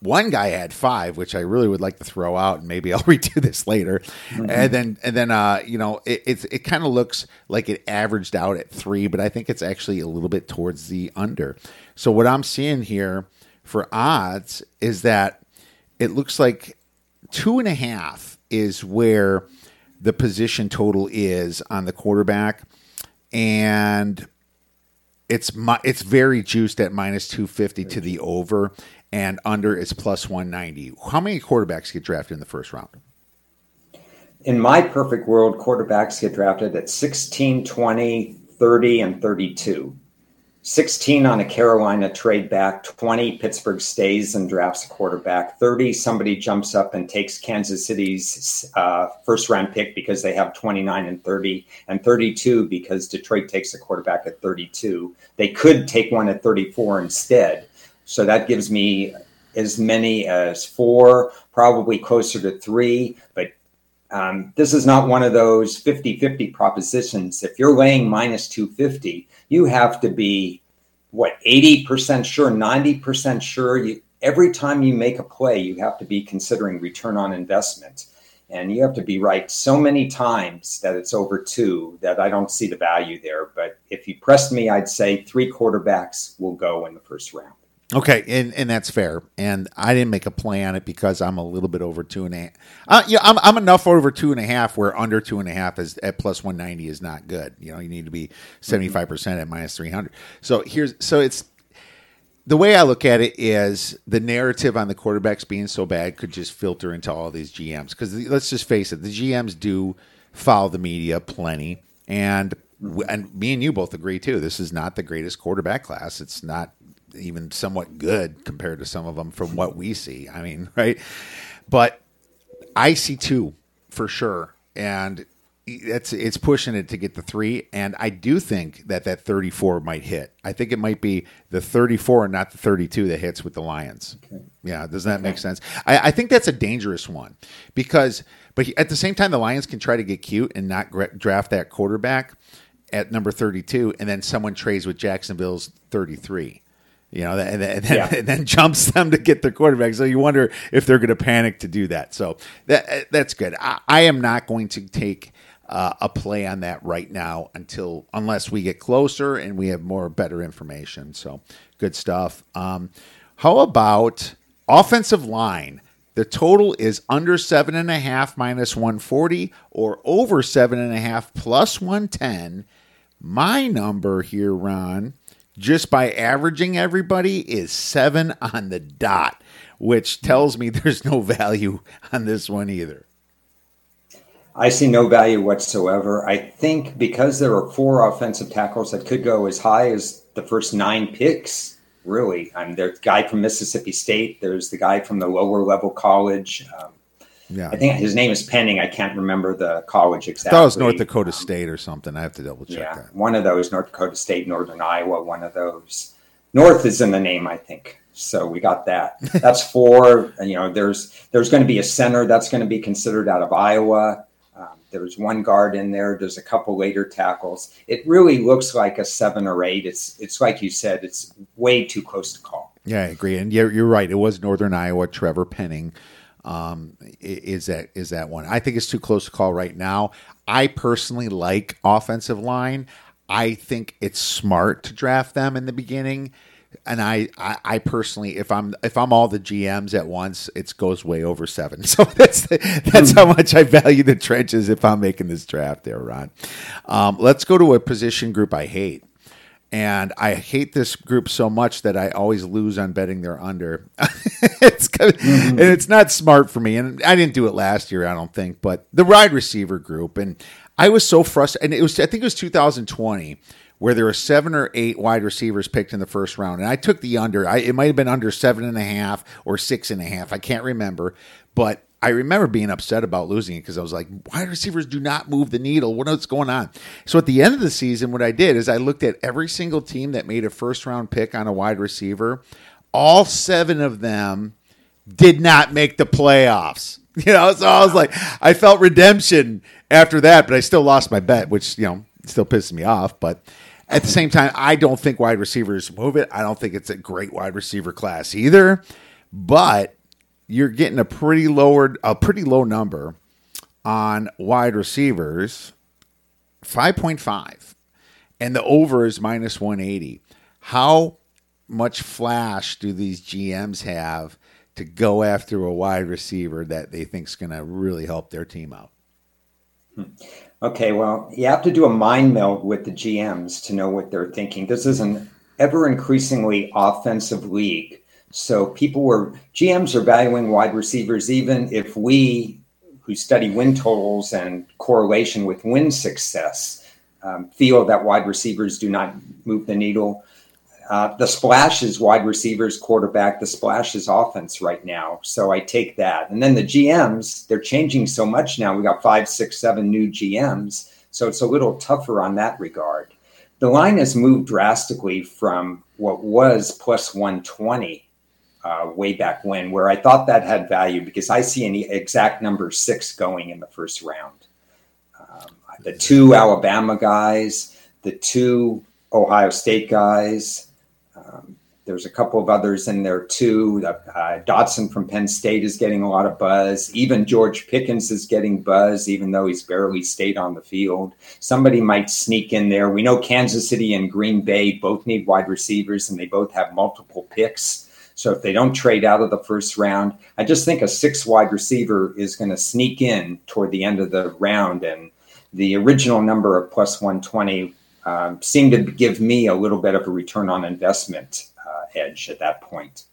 One guy had five, which I really would like to throw out, and maybe *laughs* I'll redo this later. Mm-hmm. And then, and then, uh, you know, it it's, it kind of looks like it averaged out at three, but I think it's actually a little bit towards the under. So what I'm seeing here for odds is that it looks like two and a half is where the position total is on the quarterback, and it's my, it's very juiced at minus two fifty to the over, and under is plus one ninety. How many quarterbacks get drafted in the first round? In my perfect world, quarterbacks get drafted at 16, 20, 30, and 32. 16 on a Carolina trade back, 20 Pittsburgh stays and drafts a quarterback, 30 somebody jumps up and takes Kansas City's uh, first round pick because they have 29 and 30, and 32 because Detroit takes a quarterback at 32. They could take one at 34 instead. So that gives me as many as four, probably closer to three, but um, this is not one of those 50 50 propositions. If you're laying minus 250, you have to be what 80% sure 90% sure? You, every time you make a play you have to be considering return on investment. And you have to be right so many times that it's over two that i don't see the value there. But if you pressed me i'd say three quarterbacks will go in the first round Okay, and, and that's fair. And I didn't make a play on it because I'm a little bit over two and a half. Uh, yeah, I'm, I'm enough over two and a half where under two and a half is at plus 190 is not good. You know, you need to be 75% at minus 300. So here's, so it's, the way I look at it is the narrative on the quarterbacks being so bad could just filter into all these GMs. Because let's just face it, the GMs do follow the media plenty. And and me and you both agree too. This is not the greatest quarterback class. It's not even somewhat good compared to some of them from what we see. I mean, *laughs* right? But I see two for sure, and it's it's pushing it to get the three. And I do think that that 34 might hit. I think it might be the 34 and not the 32 that hits with the Lions. Okay. Yeah, does that okay. make sense? I, I think that's a dangerous one because, but at the same time, the Lions can try to get cute and not draft that quarterback at number 32, and then someone trades with Jacksonville's 33 you know, and, then, yeah. *laughs* and then jumps them to get their quarterback. So you wonder if they're going to panic to do that. So that that's good. I, I am not going to take uh, a play on that right now until unless we get closer and we have more better information. So good stuff. Um, how about offensive line? The total is under seven and a half minus 140 or over seven and a half plus 110. My number here, Ron, just by averaging everybody is seven on the dot, which tells me *laughs* there's no value on this one either. I see no value whatsoever. I think because there are four offensive tackles that could go as high as the first nine picks, really. I'm the guy from Mississippi State, there's the guy from the lower level college. Um, yeah. I think his name is Penning. I can't remember the college exactly. I thought it was North Dakota um, State or something. I have to double check yeah, that. One of those, North Dakota State, Northern Iowa, one of those. North is in the name, I think. So we got that. *laughs* That's four. and, you know, there's there's going to be a center that's going to be considered out of Iowa. Um, there's one guard in there. There's a couple later tackles. It really looks like a seven or eight. It's it's like you said. It's way too close to call. Yeah, I agree. And you're, you're right. It was Northern Iowa. Trevor Penning um, is that is that one. I think it's too close to call right now. I personally like offensive line. I think it's smart to draft them in the beginning. And I, I, I personally, if I'm if I'm all the GMs at once, it goes way over seven. *laughs* So that's that's how much I value the trenches if I'm making this draft there, Ron. Um, let's go to a position group I hate and I hate this group so much that I always lose on betting they're under. *laughs* it's mm-hmm. and it's not smart for me, and I didn't do it last year, I don't think. But the wide receiver group, and I was so frustrated. And it was, I think it was 2020, where there were seven or eight wide receivers picked in the first round, and I took the under. I, it might have been under seven and a half or six and a half. I can't remember, but I remember being upset about losing it because I was like, wide receivers do not move the needle. What is going on? So at the end of the season, what I did is I looked at every single team that made a first round pick on a wide receiver. All seven of them did not make the playoffs. *laughs* You know, so I was like, I felt redemption after that, but I still lost my bet, which, you know, still pisses me off. But at the same time, I don't think wide receivers move it. I don't think it's a great wide receiver class either. But you're getting a pretty lowered a pretty low number on wide receivers 5.5 and the over is minus 180 how much flash do these gms have to go after a wide receiver that they think is going to really help their team out? Hmm. Okay well you have to do a mind meld with the gms to know what they're thinking. This is an ever increasingly offensive league so people were GMs are valuing wide receivers even if we who study win totals and correlation with win success um, feel that wide receivers do not move the needle. Uh, the splash is wide receivers, quarterback. The splash is offense right now. So I take that. And then the GMs, they're changing so much now. We got five, six, seven new GMs. So it's a little tougher on that regard. The line has moved drastically from what was plus 120 uh, way back when, where I thought that had value because I see an exact number six going in the first round. Um, the two Alabama guys, the two Ohio State guys. Um, there's a couple of others in there too. Uh, Dotson from Penn State is getting a lot of buzz. Even George Pickens is getting buzz, even though he's barely stayed on the field. Somebody might sneak in there. We know Kansas City and Green Bay both need wide receivers, and they both have multiple picks. So if they don't trade out of the first round, I just think a six wide receiver is going to sneak in toward the end of the round. And the original number of plus 120 um, seemed to give me a little bit of a return on investment uh, edge at that point.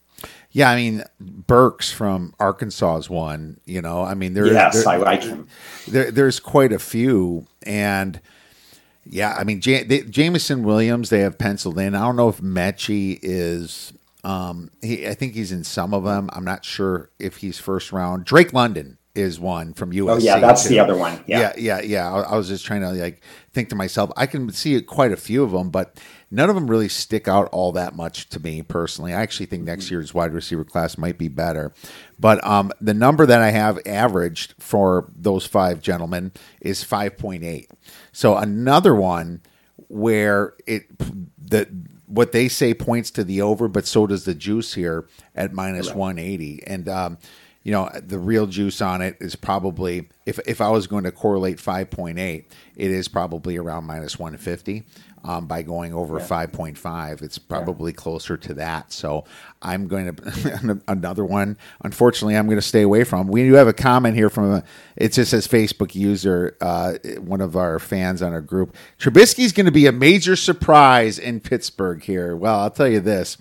Yeah, I mean Burks from Arkansas is one. You know, I mean there. Yes, there, I like him. There, there's quite a few, and Yeah, I mean, J- they, Jameson Williams, they have penciled in. I don't know if Metchie is. Um, he, I think he's in some of them. I'm not sure if he's first round. Drake London is one from USC. Oh yeah, that's too. the other one. Yeah, yeah, yeah. yeah. I, I, was just trying to like think to myself, I can see quite a few of them, but none of them really stick out all that much to me personally. I actually think next mm-hmm. year's wide receiver class might be better, but um, the number that I have averaged for those five gentlemen is five point eight. So another one where it the what they say points to the over, but so does the juice here at minus right. 180. And um, you know, the real juice on it is probably if if I was going to correlate 5.8, it is probably around minus 150 um, by going over yeah. 5.5. It's probably yeah. closer to that. So I'm going *laughs* to another one. Unfortunately, I'm going to stay away from. We do have a comment here from a. It just says Facebook user, uh, one of our fans on our group. Trubisky's going to be a major surprise in Pittsburgh here. Well, I'll tell you this,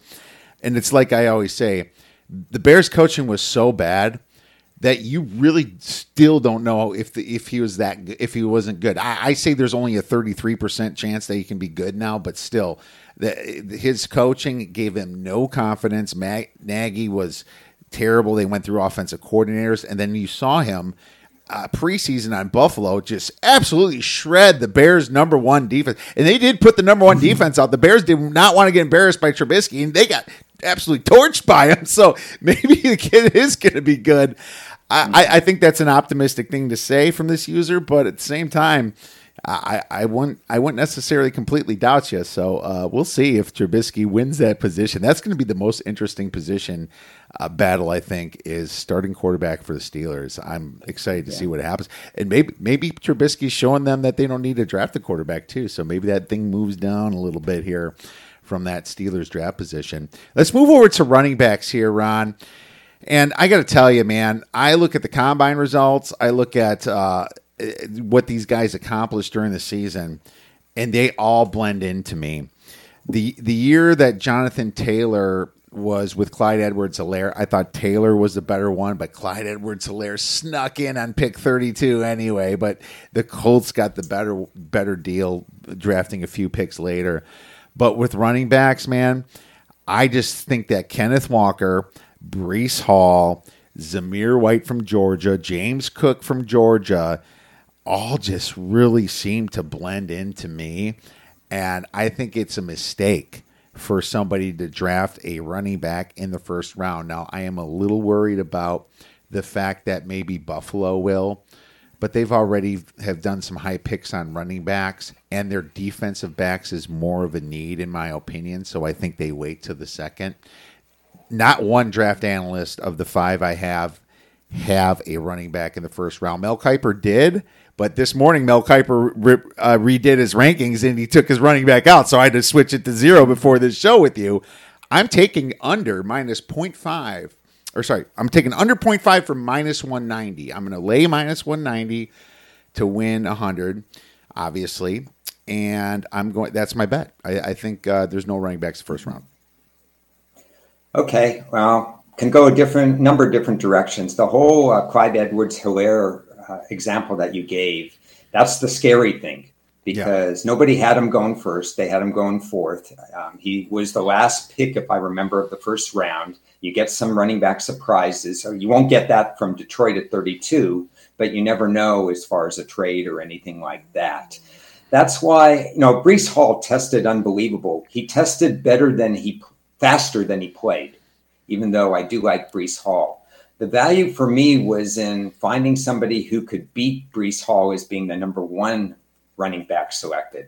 and it's like I always say, the Bears coaching was so bad that you really still don't know if the, if he was that if he wasn't good. I, I say there's only a 33 percent chance that he can be good now, but still, the, his coaching gave him no confidence. Mag, Nagy was terrible. They went through offensive coordinators, and then you saw him. Uh, preseason on Buffalo just absolutely shred the Bears' number one defense, and they did put the number one *laughs* defense out. The Bears did not want to get embarrassed by Trubisky, and they got absolutely torched by him. *laughs* So maybe the kid is going to be good. I, I think that's an optimistic thing to say from this user, but at the same time, I, I wouldn't I wouldn't necessarily completely doubt you. So uh, we'll see if Trubisky wins that position. That's going to be the most interesting position uh, battle. I think is starting quarterback for the Steelers. I'm excited to yeah. see what happens, and maybe maybe Trubisky's showing them that they don't need to draft a quarterback too. So maybe that thing moves down a little bit here from that Steelers draft position. Let's move over to running backs here, Ron. And I got to tell you, man, I look at the combine results. I look at uh, what these guys accomplished during the season, and they all blend into me. the The year that Jonathan Taylor was with Clyde Edwards Helaire, I thought Taylor was the better one, but Clyde Edwards Helaire snuck in on pick 32 anyway. But the Colts got the better better deal, drafting a few picks later. But with running backs, man, I just think that Kenneth Walker Breece Hall, Zamir White from Georgia, James Cook from Georgia, all just really seem to blend into me. And I think it's a mistake for somebody to draft a running back in the first round. Now, I am a little worried about the fact that maybe Buffalo will, but they've already have done some high picks on running backs, and their defensive backs is more of a need, in my opinion. So I think they wait to the second not one draft analyst of the five I have have a running back in the first round. Mel Kiper did, but this morning Mel Kiper re- uh, redid his rankings and he took his running back out. So I had to switch it to zero before this show with you. I'm taking under minus 0.5, or sorry, I'm taking under 0.5 for minus 190. I'm going to lay minus 190 to win 100, obviously. And I'm going, that's my bet. I, I think uh, there's no running backs first round. Okay, well, can go a different number of different directions. The whole uh, Clyde Edwards Helaire uh, example that you gave, that's the scary thing because yeah. nobody had him going first. They had him going fourth. Um, he was the last pick, if I remember, of the first round. You get some running back surprises. So you won't get that from Detroit at 32, but you never know as far as a trade or anything like that. That's why, you know, Breece Hall tested unbelievable. He tested better than he faster than he played, even though I do like Breece Hall. The value for me was in finding somebody who could beat Breece Hall as being the number one running back selected.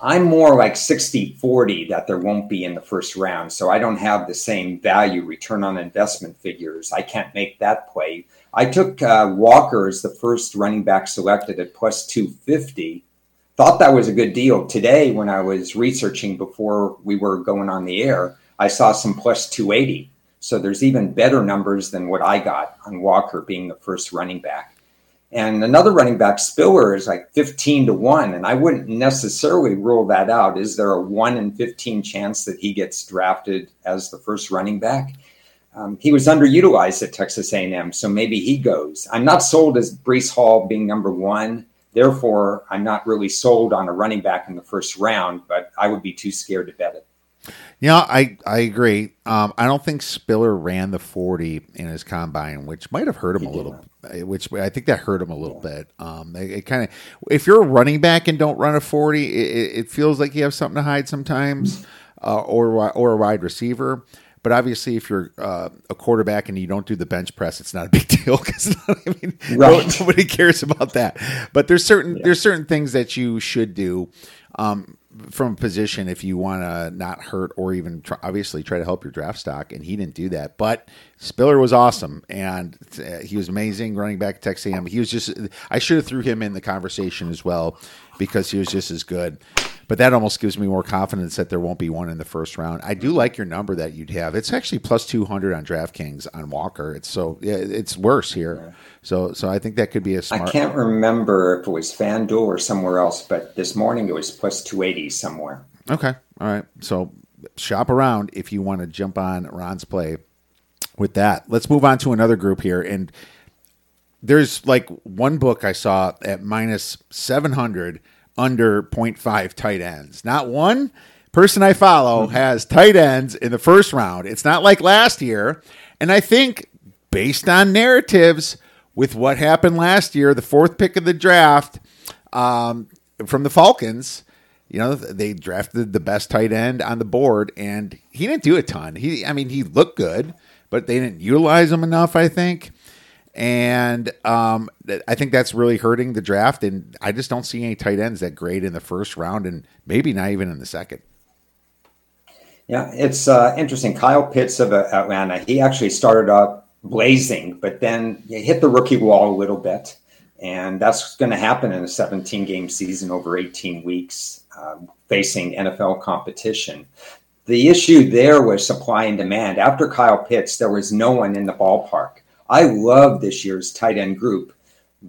I'm more like 60 40 that there won't be in the first round. So I don't have the same value return on investment figures. I can't make that play. I took uh, Walker as the first running back selected at plus 250. Thought that was a good deal. Today, when I was researching before we were going on the air, I saw some plus 280. So there's even better numbers than what I got on Walker being the first running back. And another running back, Spiller, is like 15 to 1. And I wouldn't necessarily rule that out. Is there a 1 in 15 chance that he gets drafted as the first running back? Um, he was underutilized at Texas A&M, so maybe he goes. I'm not sold as Breece Hall being number one, Therefore, I'm not really sold on a running back in the first round, but I would be too scared to bet it. Yeah, I I agree. Um, I don't think Spiller ran the forty in his combine, which might have hurt him he a little. Not. Which I think that hurt him a little yeah. bit. Um, it, it kind of if you're a running back and don't run a forty, it, it feels like you have something to hide sometimes, uh, or or a wide receiver. But obviously, if you're uh, a quarterback and you don't do the bench press, it's not a *laughs* big deal because *laughs* I mean, right. nobody cares about that. But there's certain yeah. there's certain things that you should do. Um, from a position if you want to not hurt or even try, obviously try to help your draft stock. And he didn't do that. But Spiller was awesome and uh, he was amazing running back at Texas A&M. He was just, I should have threw him in the conversation as well because he was just as good. But that almost gives me more confidence that there won't be one in the first round. I do like your number that you'd have. It's actually plus 200 on DraftKings on Walker. It's so, yeah, it's worse here. So, so I think that could be a smart. I can't remember if it was FanDuel or somewhere else, but this morning it was plus two eighty somewhere. Okay, all right. So shop around if you want to jump on Ron's play with that. Let's move on to another group here, and there's like one book I saw at minus seven hundred under 0.5 tight ends. Not one person I follow mm-hmm. has tight ends in the first round. It's not like last year, and I think based on narratives with what happened last year, the fourth pick of the draft um, from the Falcons. You know, they drafted the best tight end on the board, and he didn't do a ton. He, I mean, he looked good, but they didn't utilize him enough. I think, and um, I think that's really hurting the draft. And I just don't see any tight ends that great in the first round, and maybe not even in the second. Yeah, it's uh, interesting. Kyle Pitts of Atlanta, he actually started up blazing, but then hit the rookie wall a little bit. And that's going to happen in a 17 game season over 18 weeks, um, facing NFL competition. The issue there was supply and demand. After Kyle Pitts, there was no one in the ballpark. I love this year's tight end group,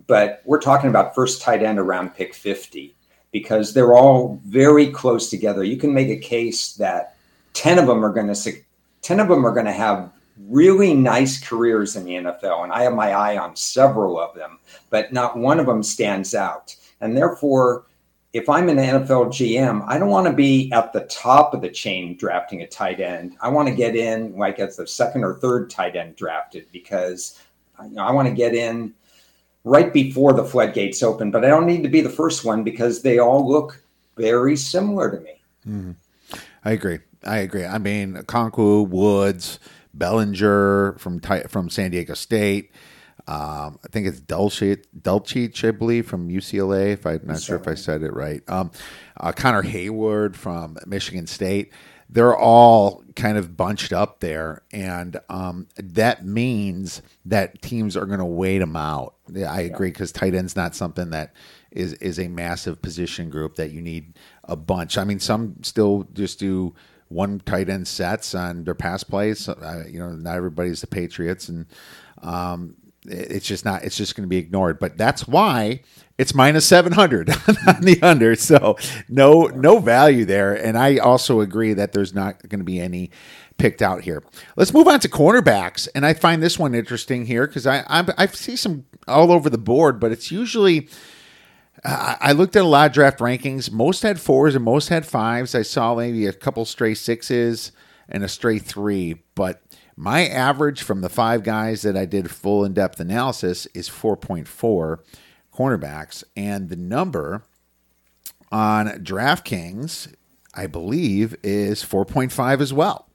but we're talking about first tight end around pick 50 because they're all very close together. You can make a case that 10 of them are going to 10 of them are going to have really nice careers in the NFL, and I have my eye on several of them, but not one of them stands out. And therefore, if I'm an NFL GM, I don't want to be at the top of the chain drafting a tight end. I want to get in like as the second or third tight end drafted because you know, I want to get in right before the floodgates open, but I don't need to be the first one because they all look very similar to me. Mm. I agree. I agree. I mean, Okonkwo, Woods, Bellinger from from San Diego State. Um, I think it's Dulcich, Dulcich, I believe, from UCLA. If I'm not sure if I said it right. Um, uh, Connor Heyward from Michigan State. They're all kind of bunched up there, and um, that means that teams are going to wait them out. Yeah, I agree because tight end's not something that is is a massive position group that you need a bunch. I mean, some still just do one tight end sets on their pass plays. Uh, you know, not everybody's the Patriots, and um, it's just not. It's just going to be ignored. But that's why it's minus seven hundred *laughs* on the under. So no no value there. And I also agree that there's not going to be any picked out here. Let's move on to cornerbacks, and I find this one interesting here because I, I I see some all over the board, but it's usually I looked at a lot of draft rankings. Most had fours and most had fives. I saw maybe a couple stray sixes and a stray three, but my average from the five guys that I did full in depth analysis is 4.4 cornerbacks. And the number on DraftKings, I believe, is 4.5 as well.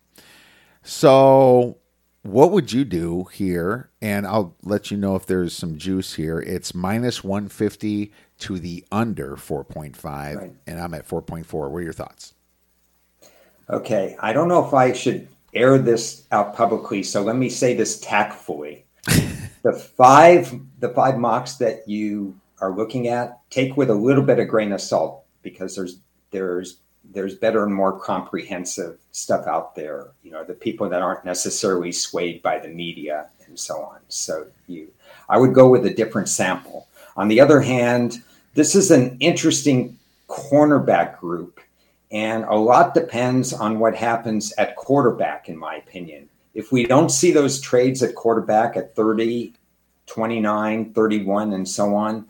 So what would you do here? And I'll let you know if there's some juice here. It's minus 150 to the under 4.5, right. and I'm at 4.4. What are your thoughts? Okay. I don't know if I should air this out publicly, so let me say this tactfully. *laughs* the five the five mocks that you are looking at take with a little bit of grain of salt because there's there's there's better and more comprehensive stuff out there. You know, the people that aren't necessarily swayed by the media and so on. So you, I would go with a different sample. On the other hand, this is an interesting cornerback group, and a lot depends on what happens at quarterback, in my opinion. If we don't see those trades at quarterback at 30, 29, 31, and so on,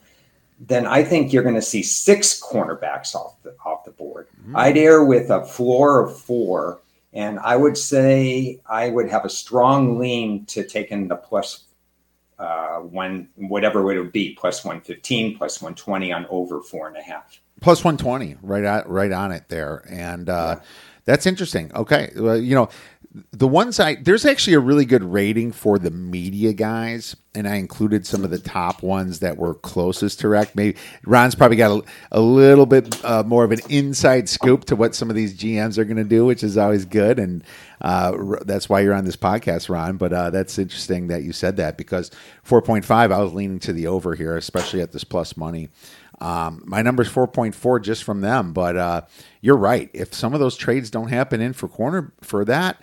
then I think you're going to see six cornerbacks off the off the board. Mm-hmm. I'd err with a floor of four, and I would say I would have a strong lean to taking the plus uh, one whatever it would be plus one fifteen, plus one twenty on over four and a half. Plus one twenty, right at, right on it there, and uh, yeah. that's interesting. Okay, well, you know the ones I there's actually a really good rating for the media guys, and I included some of the top ones that were closest to rec. Maybe Ron's probably got a, a little bit uh, more of an inside scoop to what some of these GMs are going to do, which is always good, and uh, that's why you're on this podcast, Ron. But uh, that's interesting that you said that because 4.5, I was leaning to the over here, especially at this plus money. Um, my number is 4.4 just from them, but uh, you're right. If some of those trades don't happen in for corner for that,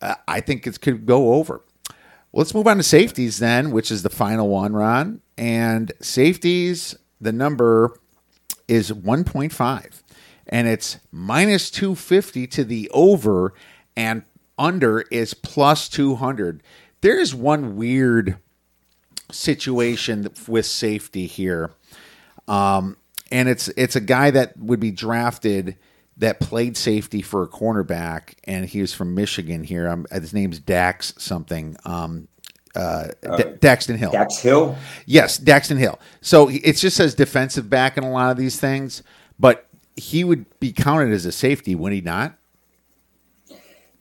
uh, I think it could go over. Let's move on to safeties then, which is the final one, Ron. And safeties, the number is 1.5, and it's minus 250 to the over, and under is plus 200. There is one weird situation with safety here um, and it's it's a guy that would be drafted that played safety for a cornerback, and he was from Michigan. Here, um, his name's Dax something. Um, uh, uh, D- Daxton Hill. Dax Hill. Yes, Daxton Hill. So it just says defensive back in a lot of these things, but he would be counted as a safety, would he not?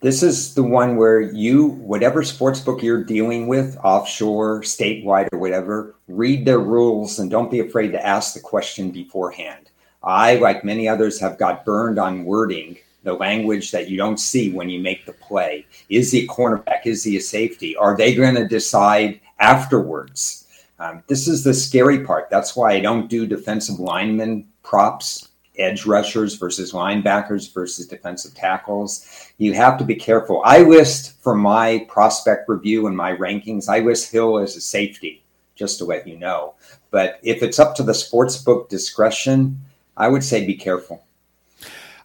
This is the one where you, whatever sports book you're dealing with, offshore, statewide, or whatever, read their rules and don't be afraid to ask the question beforehand. I, like many others, have got burned on wording, the language that you don't see when you make the play. Is he a cornerback? Is he a safety? Are they going to decide afterwards? Um, this is the scary part. That's why I don't do defensive lineman props edge rushers versus linebackers versus defensive tackles. You have to be careful. I list for my prospect review and my rankings, I list Hill as a safety, just to let you know. But if it's up to the sports book discretion, I would say be careful.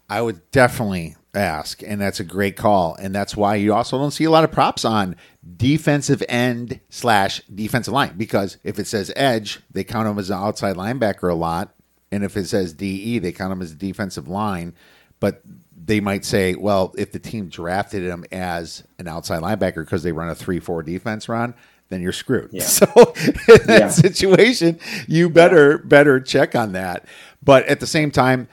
I would definitely ask, and that's a great call. And that's why you also don't see a lot of props on defensive end slash defensive line because if it says edge, they count him as an outside linebacker a lot and if it says DE, they count him as a defensive line. But they might say, well, if the team drafted him as an outside linebacker because they run a three-four defense run, then you're screwed. Yeah. *laughs* So in that yeah. situation, you better yeah. better check on that. But at the same time,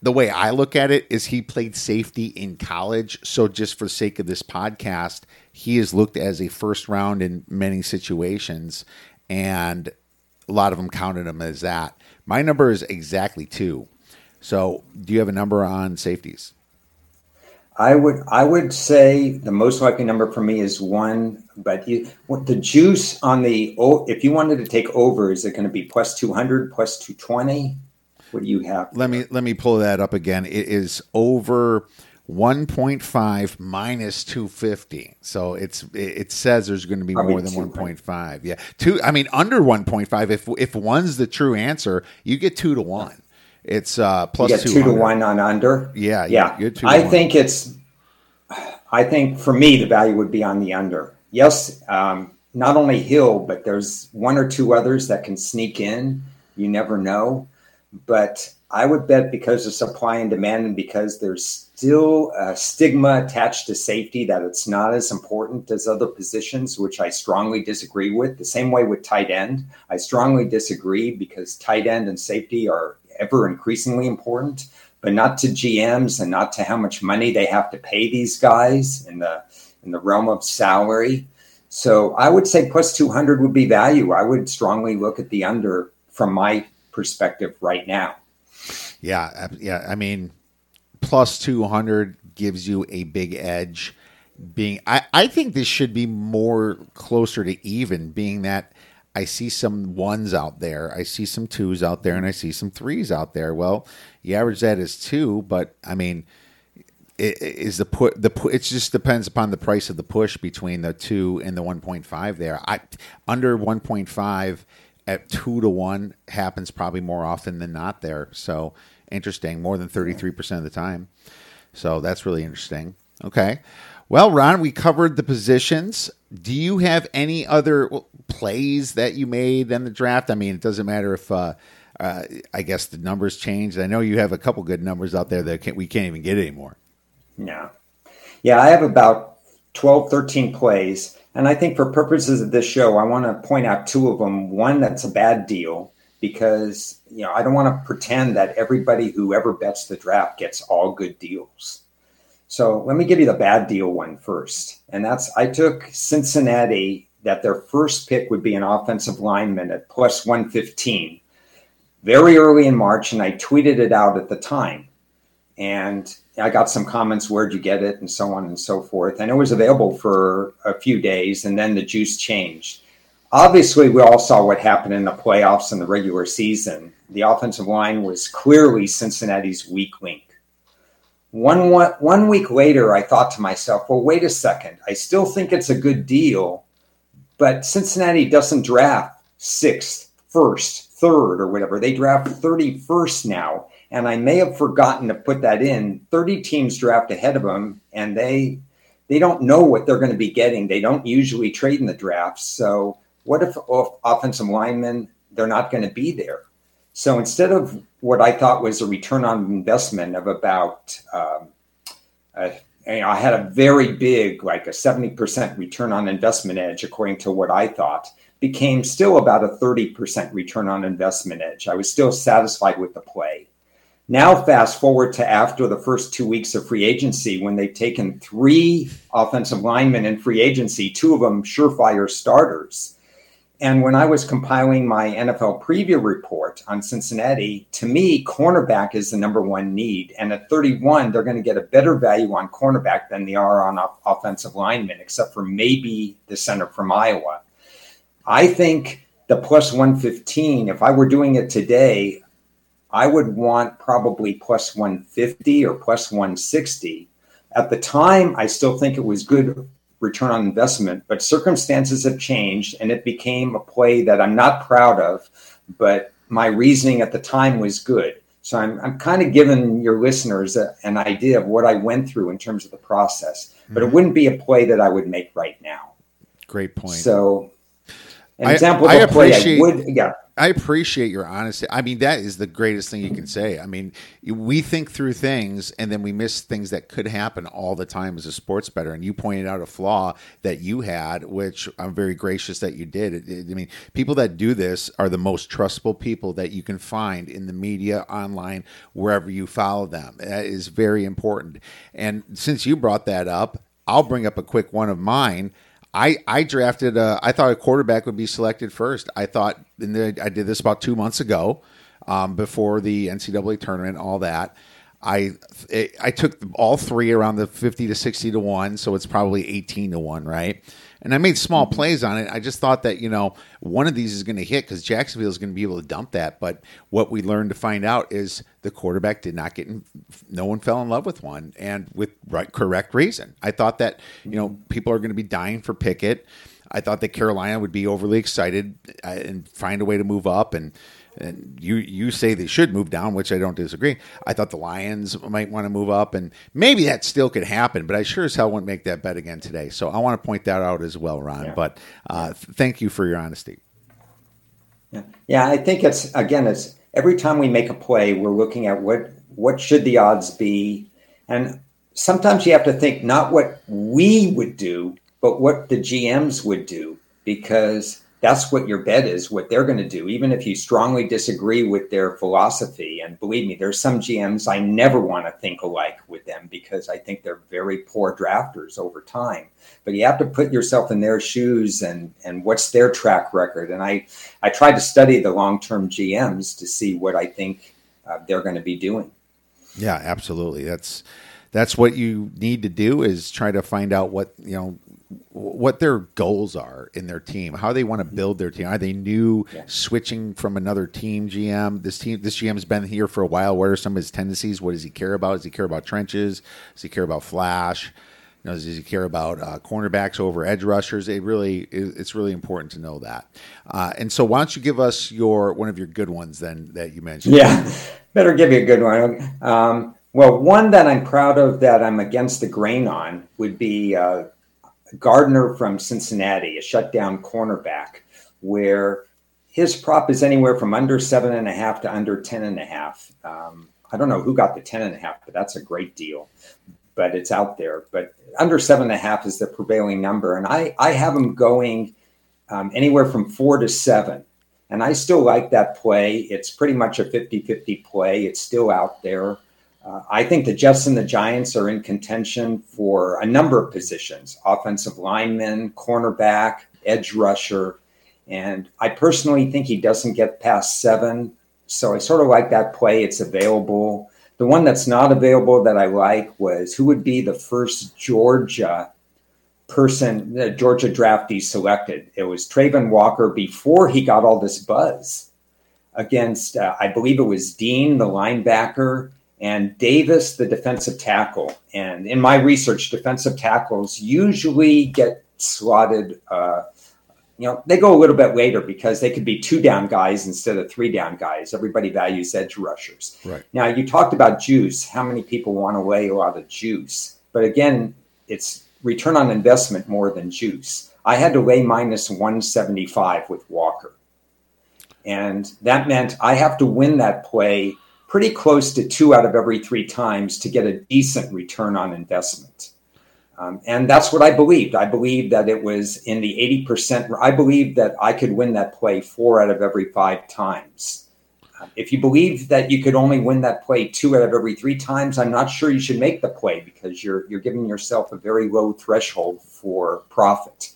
the way I look at it is he played safety in college. So just for the sake of this podcast, he is looked as a first round in many situations, and a lot of them counted him as that. My number is exactly two. So, do you have a number on safeties? I would I would say the most likely number for me is one, but you, what the juice on the if you wanted to take over, is it going to be plus two hundred, plus two twenty? What do you have? Let me let me pull that up again. It is over 1.5 minus 250. So it's it says there's going to be Probably more than 1.5. Yeah. Two I mean under 1.5 if if one's the true answer, you get 2 to 1. It's uh plus you get 2 to 1 on under. Yeah. Yeah. You I one. think it's I think for me the value would be on the under. Yes, um, not only Hill, but there's one or two others that can sneak in. You never know. But I would bet because of supply and demand and because there's still a stigma attached to safety that it's not as important as other positions, which I strongly disagree with. The same way with tight end. I strongly disagree because tight end and safety are ever increasingly important, but not to GMs and not to how much money they have to pay these guys in the in the realm of salary. So I would say plus 200 would be value. I would strongly look at the under from my perspective right now. Yeah, yeah. I mean, plus two hundred gives you a big edge. Being, I, I think this should be more closer to even. Being that I see some ones out there, I see some twos out there, and I see some threes out there. Well, you average that as two, but I mean, it is the put the it just depends upon the price of the push between the two and the 1.5 there i under 1.5 at two to one happens probably more often than not there. So interesting, more than 33% of the time. So that's really interesting. Okay. Well, Ron, we covered the positions. Do you have any other plays that you made in the draft? I mean, it doesn't matter if uh, uh, I guess the numbers changed. I know you have a couple good numbers out there that can't, we can't even get anymore. No. Yeah, I have about 12, 13 plays. And I think for purposes of this show, I want to point out two of them. One that's a bad deal because, you know, I don't want to pretend that everybody who ever bets the draft gets all good deals. So let me give you the bad deal one first. And that's I took Cincinnati that their first pick would be an offensive lineman at plus 115 very early in March, and I tweeted it out at the time. And I got some comments, where'd you get it, and so on and so forth. And it was available for a few days, and then the juice changed. Obviously, we all saw what happened in the playoffs and the regular season. The offensive line was clearly Cincinnati's weak link. One, one, one week later, I thought to myself, well, wait a second. I still think it's a good deal, but Cincinnati doesn't draft sixth, first, third, or whatever. They draft 31st now and I may have forgotten to put that in. 30 teams draft ahead of them, and they they don't know what they're going to be getting. They don't usually trade in the drafts. So what if offensive linemen they're not going to be there? So instead of what I thought was a return on investment of about, um, a, you know, I had a very big, like a 70% return on investment edge, according to what I thought, became still about a 30% return on investment edge. I was still satisfied with the play. Now, fast forward to after the first two weeks of free agency when they've taken three offensive linemen in free agency, two of them surefire starters. And when I was compiling my NFL preview report on Cincinnati, to me, cornerback is the number one need. And at 31, they're going to get a better value on cornerback than they are on offensive linemen, except for maybe the center from Iowa. I think the plus 115, if I were doing it today, I would want probably plus 150 or plus 160. At the time, I still think it was good return on investment, but circumstances have changed and it became a play that I'm not proud of, but my reasoning at the time was good. So I'm, I'm kind of giving your listeners a, an idea of what I went through in terms of the process, but it mm-hmm. wouldn't be a play that I would make right now. Great point. So an example I, of a play I would, yeah. I appreciate your honesty. I mean, that is the greatest thing you can say. I mean, we think through things and then we miss things that could happen all the time as a sports bettor. And you pointed out a flaw that you had, which I'm very gracious that you did. It, it, I mean, people that do this are the most trustable people that you can find in the media, online, wherever you follow them. That is very important. And since you brought that up, I'll bring up a quick one of mine. I I drafted. A, I thought a quarterback would be selected first. I thought, and I did this about two months ago, um, before the NCAA tournament, all that. I I took all three around the fifty to sixty to one, so it's probably eighteen to one, right? And I made small mm-hmm. plays on it. I just thought that you know one of these is going to hit because Jacksonville is going to be able to dump that. But what we learned to find out is the quarterback did not get. In, no one fell in love with one, and with right, correct reason. I thought that you know people are going to be dying for Pickett. I thought that Carolina would be overly excited uh, and find a way to move up and and you you say they should move down, which I don't disagree. I thought the Lions might want to move up, and maybe that still could happen. But I sure as hell wouldn't make that bet again today. So I want to point that out as well, Ron. Yeah. But uh, thank you for your honesty. Yeah, yeah. I think it's again, it's every time we make a play, we're looking at what what should the odds be, and sometimes you have to think not what we would do, but what the GMs would do, because that's what your bet is, what they're going to do, even if you strongly disagree with their philosophy. And believe me, there's some GMs I never want to think alike with them because I think they're very poor drafters over time. But you have to put yourself in their shoes and and what's their track record. And I I tried to study the long term GMs to see what I think uh, they're going to be doing. Yeah, absolutely. That's that's what you need to do is try to find out what you know what their goals are in their team, how they want to build their team. Are they new, yeah. switching from another team GM? This team, this GM's been here for a while. What are some of his tendencies? What does he care about? Does he care about trenches? Does he care about flash? You know, does he care about uh, cornerbacks over edge rushers? It really, it's really important to know that. Uh, and so, why don't you give us your one of your good ones then that you mentioned? Yeah, *laughs* better give you a good one. Um, well, one that I'm proud of that I'm against the grain on would be. Uh, Gardner from Cincinnati, a shutdown cornerback, where his prop is anywhere from under seven and a half to under ten and a half. Um, I don't know who got the ten and a half, but that's a great deal. But it's out there. But under seven and a half is the prevailing number, and I I have him going um, anywhere from four to seven. And I still like that play. It's pretty much a 50 50 play. It's still out there. Uh, I think the Jets and the Giants are in contention for a number of positions offensive lineman, cornerback, edge rusher. And I personally think he doesn't get past seven. So I sort of like that play. It's available. The one that's not available that I like was who would be the first Georgia person, the Georgia draftee selected. It was Travon Walker before he got all this buzz against, uh, I believe it was Dean, the linebacker, and Davis, the defensive tackle. And in my research, defensive tackles usually get slotted. Uh, you know, they go a little bit later because they could be two down guys instead of three down guys. Everybody values edge rushers. Right. Now, you talked about juice. How many people want to lay a lot of juice? But again, it's return on investment more than juice. I had to lay minus 175 with Walker. And that meant I have to win that play pretty close to two out of every three times to get a decent return on investment. Um, and that's what I believed. I believed that it was in the 80%. I believed that I could win that play four out of every five times. Um, if you believe that you could only win that play two out of every three times, I'm not sure you should make the play because you're you're giving yourself a very low threshold for profit.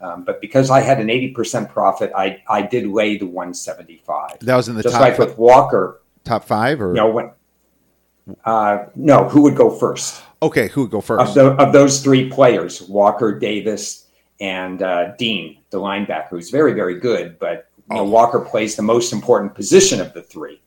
Um, but because I had an 80% profit, I, I did lay the 175. That was in the Just top like with Walker. Top five, or No, when, uh, no, who would go first? okay, who would go first? Of, the, of those three players, Walker, Davis, and uh, Dean, the linebacker, who's very, very good, but you know, Oh. Walker plays the most important position of the three.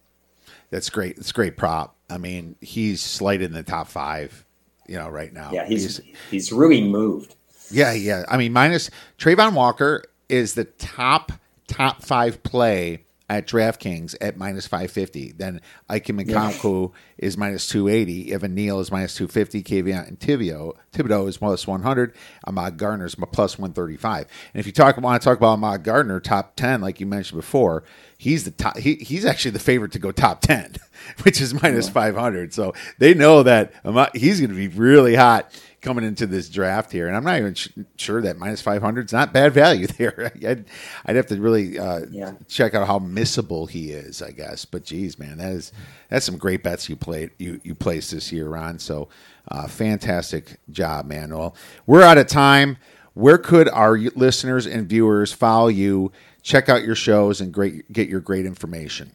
That's great. That's great prop. I mean, he's slated in the top five, you know, right now. Yeah, he's he's really moved. yeah, yeah. I mean, minus Travon Walker is the top top five play at DraftKings at minus five fifty. Then Ikem Ekwonu is minus two eighty. Evan Neal is minus two fifty. Kayvon and Tibio Thibodeaux is plus one hundred. Ahmad Gardner is plus one thirty five. And if you talk want to talk about Ahmad Gardner, top ten, like you mentioned before, he's the top. He, he's actually the favorite to go top ten, *laughs* which is minus five hundred. So they know that Ahmad, he's going to be really hot coming into this draft here, and I'm not even sh- sure that minus 500 is not bad value *laughs* there. I'd, I'd have to really uh, Yeah. check out how missable he is, I guess. But geez, man, that is that's some great bets you played you you placed this year, Ron. So uh, fantastic job, man. Well, we're out of time. Where could our listeners and viewers follow you? Check out your shows and great get your great information.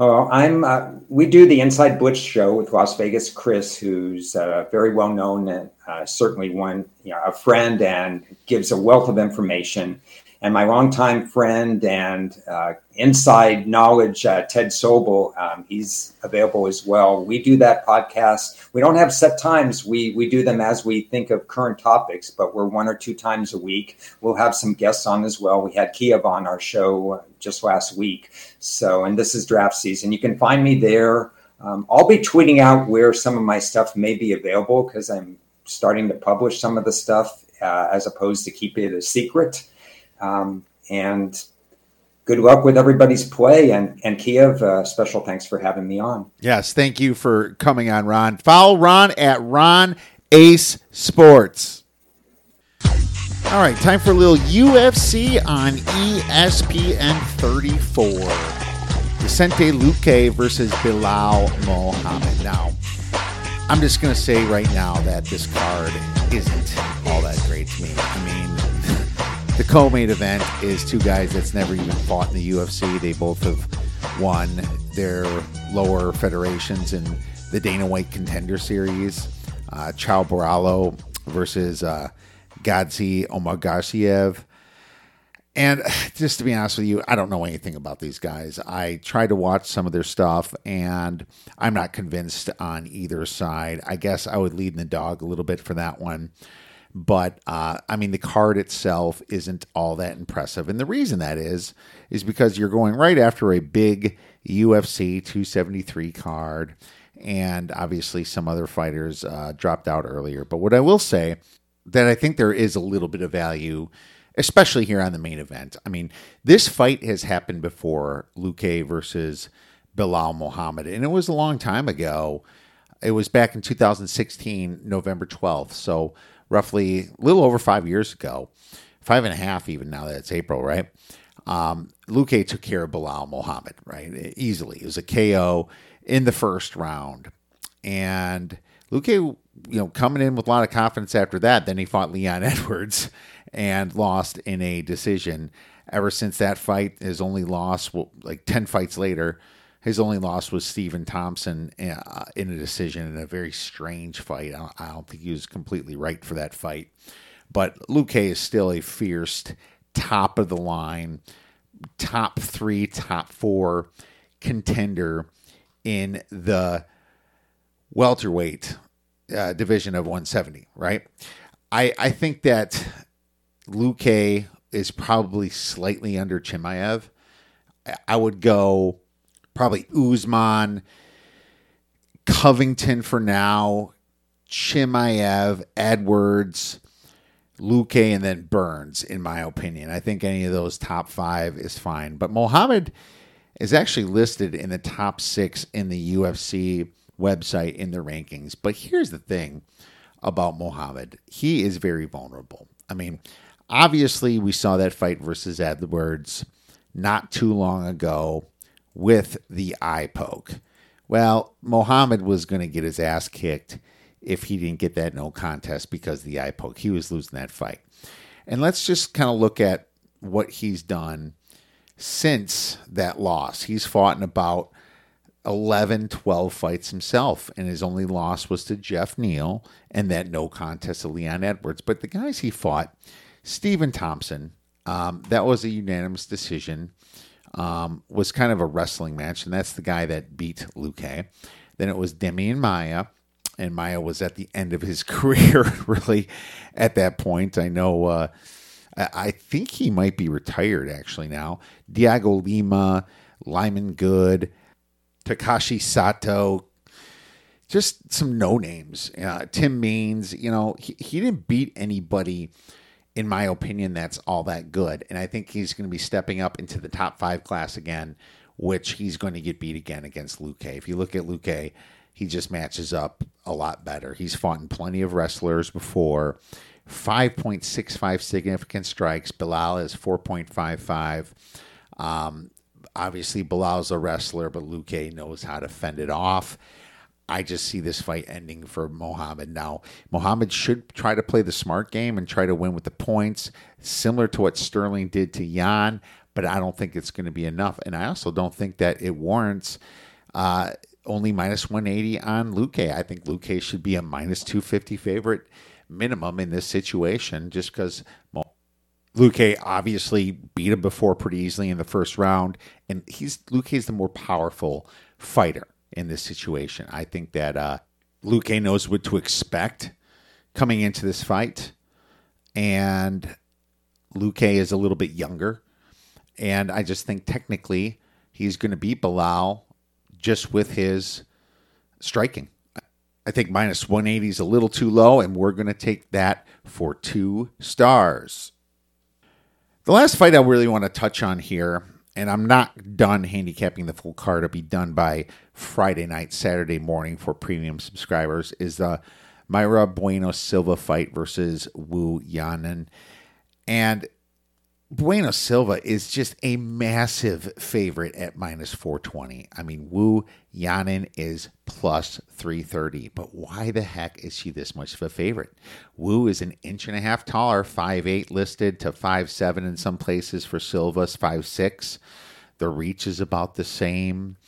Oh, I'm. Uh, we do the Inside Blitz show with Las Vegas Chris, who's uh, very well known and uh, certainly one you know, a friend and gives a wealth of information. And my longtime friend and uh, inside knowledge, uh, Ted Sobel, um, he's available as well. We do that podcast. We don't have set times. We we do them as we think of current topics, but we're one or two times a week. We'll have some guests on as well. We had Kiev on our show uh, just last week. So, and this is draft season. You can find me there. Um, I'll be tweeting out where some of my stuff may be available because I'm starting to publish some of the stuff uh, as opposed to keep it a secret. Um, and good luck with everybody's play. And, and Kiev, uh, special thanks for having me on. Yes, thank you for coming on, Ron. Follow Ron at Ron Ace Sports. All right, time for a little UFC on ESPN 34. Vicente Luque versus Belal Muhammad. Now, I'm just going to say right now that this card isn't all that great to me. I mean, the co-main event is two guys that's never even fought in the UFC. They both have won their lower federations in the Dana White Contender Series. Uh, Caio Borralho versus uh, Gadzhi Omargadzhiev. And *sighs* just to be honest with you, I don't know anything about these guys. I tried to watch some of their stuff, and I'm not convinced on either side. I guess I would lead in the dog a little bit for that one. But uh, I mean, the card itself isn't all that impressive. And the reason that is, is because you're going right after a big UFC 273 card. And obviously, some other fighters uh, dropped out earlier. But what I will say that I think there is a little bit of value especially here on the main event. I mean, this fight has happened before Luque versus Belal Muhammad, and it was a long time ago. It was back in 2016, November 12th. So, roughly a little over five years ago, five and a half, even now that it's April, right? Um, Luque took care of Belal Muhammad, right? Easily. It was a KO in the first round. And Luque, you know, coming in with a lot of confidence after that, then he fought Leon *laughs* Edwards and lost in a decision. Ever since that fight, his only loss, well, like 10 fights later, his only loss was Stephen Thompson uh, in a decision in a very strange fight. I don't, think he was completely right for that fight. But Luque is still a fierce, top of the line, top three, top four contender in the welterweight uh, division of 170, right? I, I think that Luque is probably slightly under Chimaev. I would go probably Usman, Covington for now, Chimaev, Edwards, Luque, and then Burns, in my opinion. I think any of those top five is fine. But Muhammad is actually listed in the top six in the UFC website in the rankings. But here's the thing about Muhammad he is very vulnerable. I mean, obviously, we saw that fight versus Edwards not too long ago with the eye poke. Well, Muhammad was going to get his ass kicked if he didn't get that no contest because the eye poke. He was losing that fight. And let's just kind of look at what he's done since that loss. He's fought in about 11, 12 fights himself, and his only loss was to Geoff Neal and that no contest to Leon Edwards. But the guys he fought, Stephen Thompson, um, that was a unanimous decision, um, was kind of a wrestling match, and that's the guy that beat Luque. Then it was Demian Maia, and Maya was at the end of his *laughs* career, really, at that point. I know. Uh, I think he might be retired actually now. Dhiego Lima, Lyman Good, Takashi Sato, just some no names. Uh, Tim Means, you know, he, he didn't beat anybody, in my opinion, that's all that good. And I think he's going to be stepping up into the top five class again, which he's going to get beat again against Luque. If you look at Luque, he just matches up a lot better. He's fought in plenty of wrestlers before. 5.65 significant strikes. Belal is 4.55. Um, obviously, Belal's a wrestler, but Luque knows how to fend it off. I just see this fight ending for Muhammad now. Muhammad should try to play the smart game and try to win with the points, similar to what Sterling did to Yan, but I don't think it's going to be enough. And I also don't think that it warrants uh, only minus 180 on Luque. I think Luque should be a minus 250 favorite minimum in this situation just because Luque obviously beat him before pretty easily in the first round, and he's Luque is the more powerful fighter in this situation. I think that uh, Luque knows what to expect coming into this fight, and Luque is a little bit younger, and I just think technically he's going to beat Belal just with his striking. I think minus 180 is a little too low, and we're going to take that for two stars. The last fight I really want to touch on here, and I'm not done handicapping the full card, it'll be done by Friday night, Saturday morning for premium subscribers, is the Mayra Bueno Silva fight versus Wu Yanan. And Bueno Silva is just a massive favorite at minus 420. I mean, Wu Yanan is plus 330. But why the heck is she this much of a favorite? Wu is an inch and a half taller, 5'8 listed to 5'7 in some places for Silva's 5'6. The reach is about the same.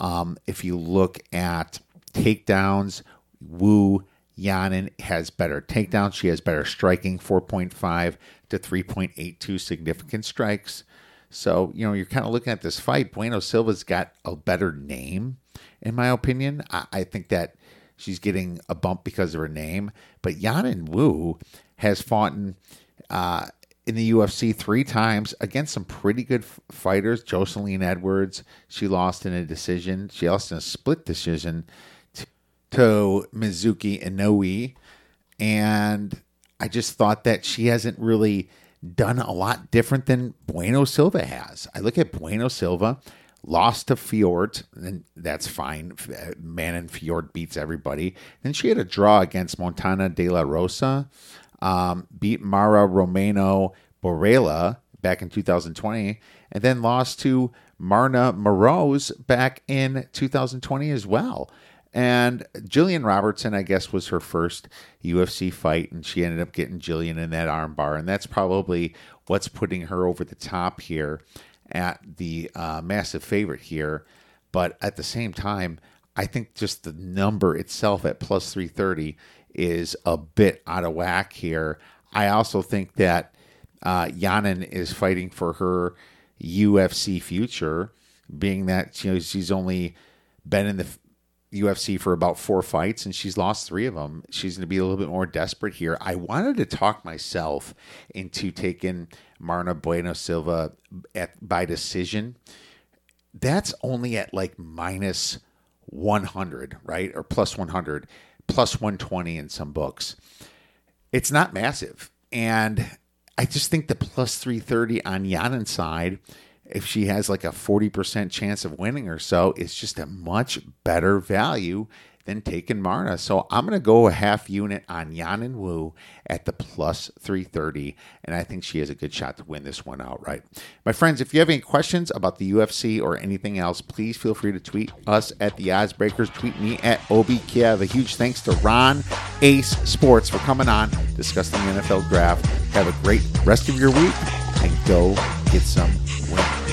Um, if you look at takedowns, Wu Yanan has better takedowns. She has better striking, 4.5 to 3.82 significant strikes. So, you know, you're kind of looking at this fight. Bueno Silva's got a better name, in my opinion. I, I think that she's getting a bump because of her name. But Yanan Wu has fought in, uh, in the UFC three times against some pretty good f- fighters. Jocelyn Edwards, she lost in a decision. She lost in a split decision to Mizuki Inoue. And I just thought that she hasn't really done a lot different than Bueno Silva has. I look at Bueno Silva, lost to Fiorot, and that's fine. Manon Fiorot beats everybody. Then she had a draw against Montana de la Rosa, um, beat Mara Romero Borella back in 2020, and then lost to Maryna Moroz back in 2020 as well. And Jillian Robertson, I guess, was her first UFC fight, and she ended up getting Jillian in that armbar. And that's probably what's putting her over the top here at the uh, massive favorite here. But at the same time, I think just the number itself at plus 330 is a bit out of whack here. I also think that uh, is fighting for her UFC future, being that you know she's only been in the UFC for about four fights and she's lost three of them. She's going to be a little bit more desperate here. I wanted to talk myself into taking Mayra Bueno Silva at by decision. That's only at like minus 100, right? Or plus 100, plus 120 in some books. It's not massive. And I just think the plus 330 on Yanan's side if she has like a 40% chance of winning or so, it's just a much better value than taking Marna. So I'm going to go a half unit on Yanan Wu at the plus 330, and I think she has a good shot to win this one outright. My friends, if you have any questions about the UFC or anything else, please feel free to tweet us at the Oddsbreakers. Tweet me at OBKiev. A huge thanks to Ron Ace Sports for coming on, discussing the NFL draft. Have a great rest of your week, and go get some.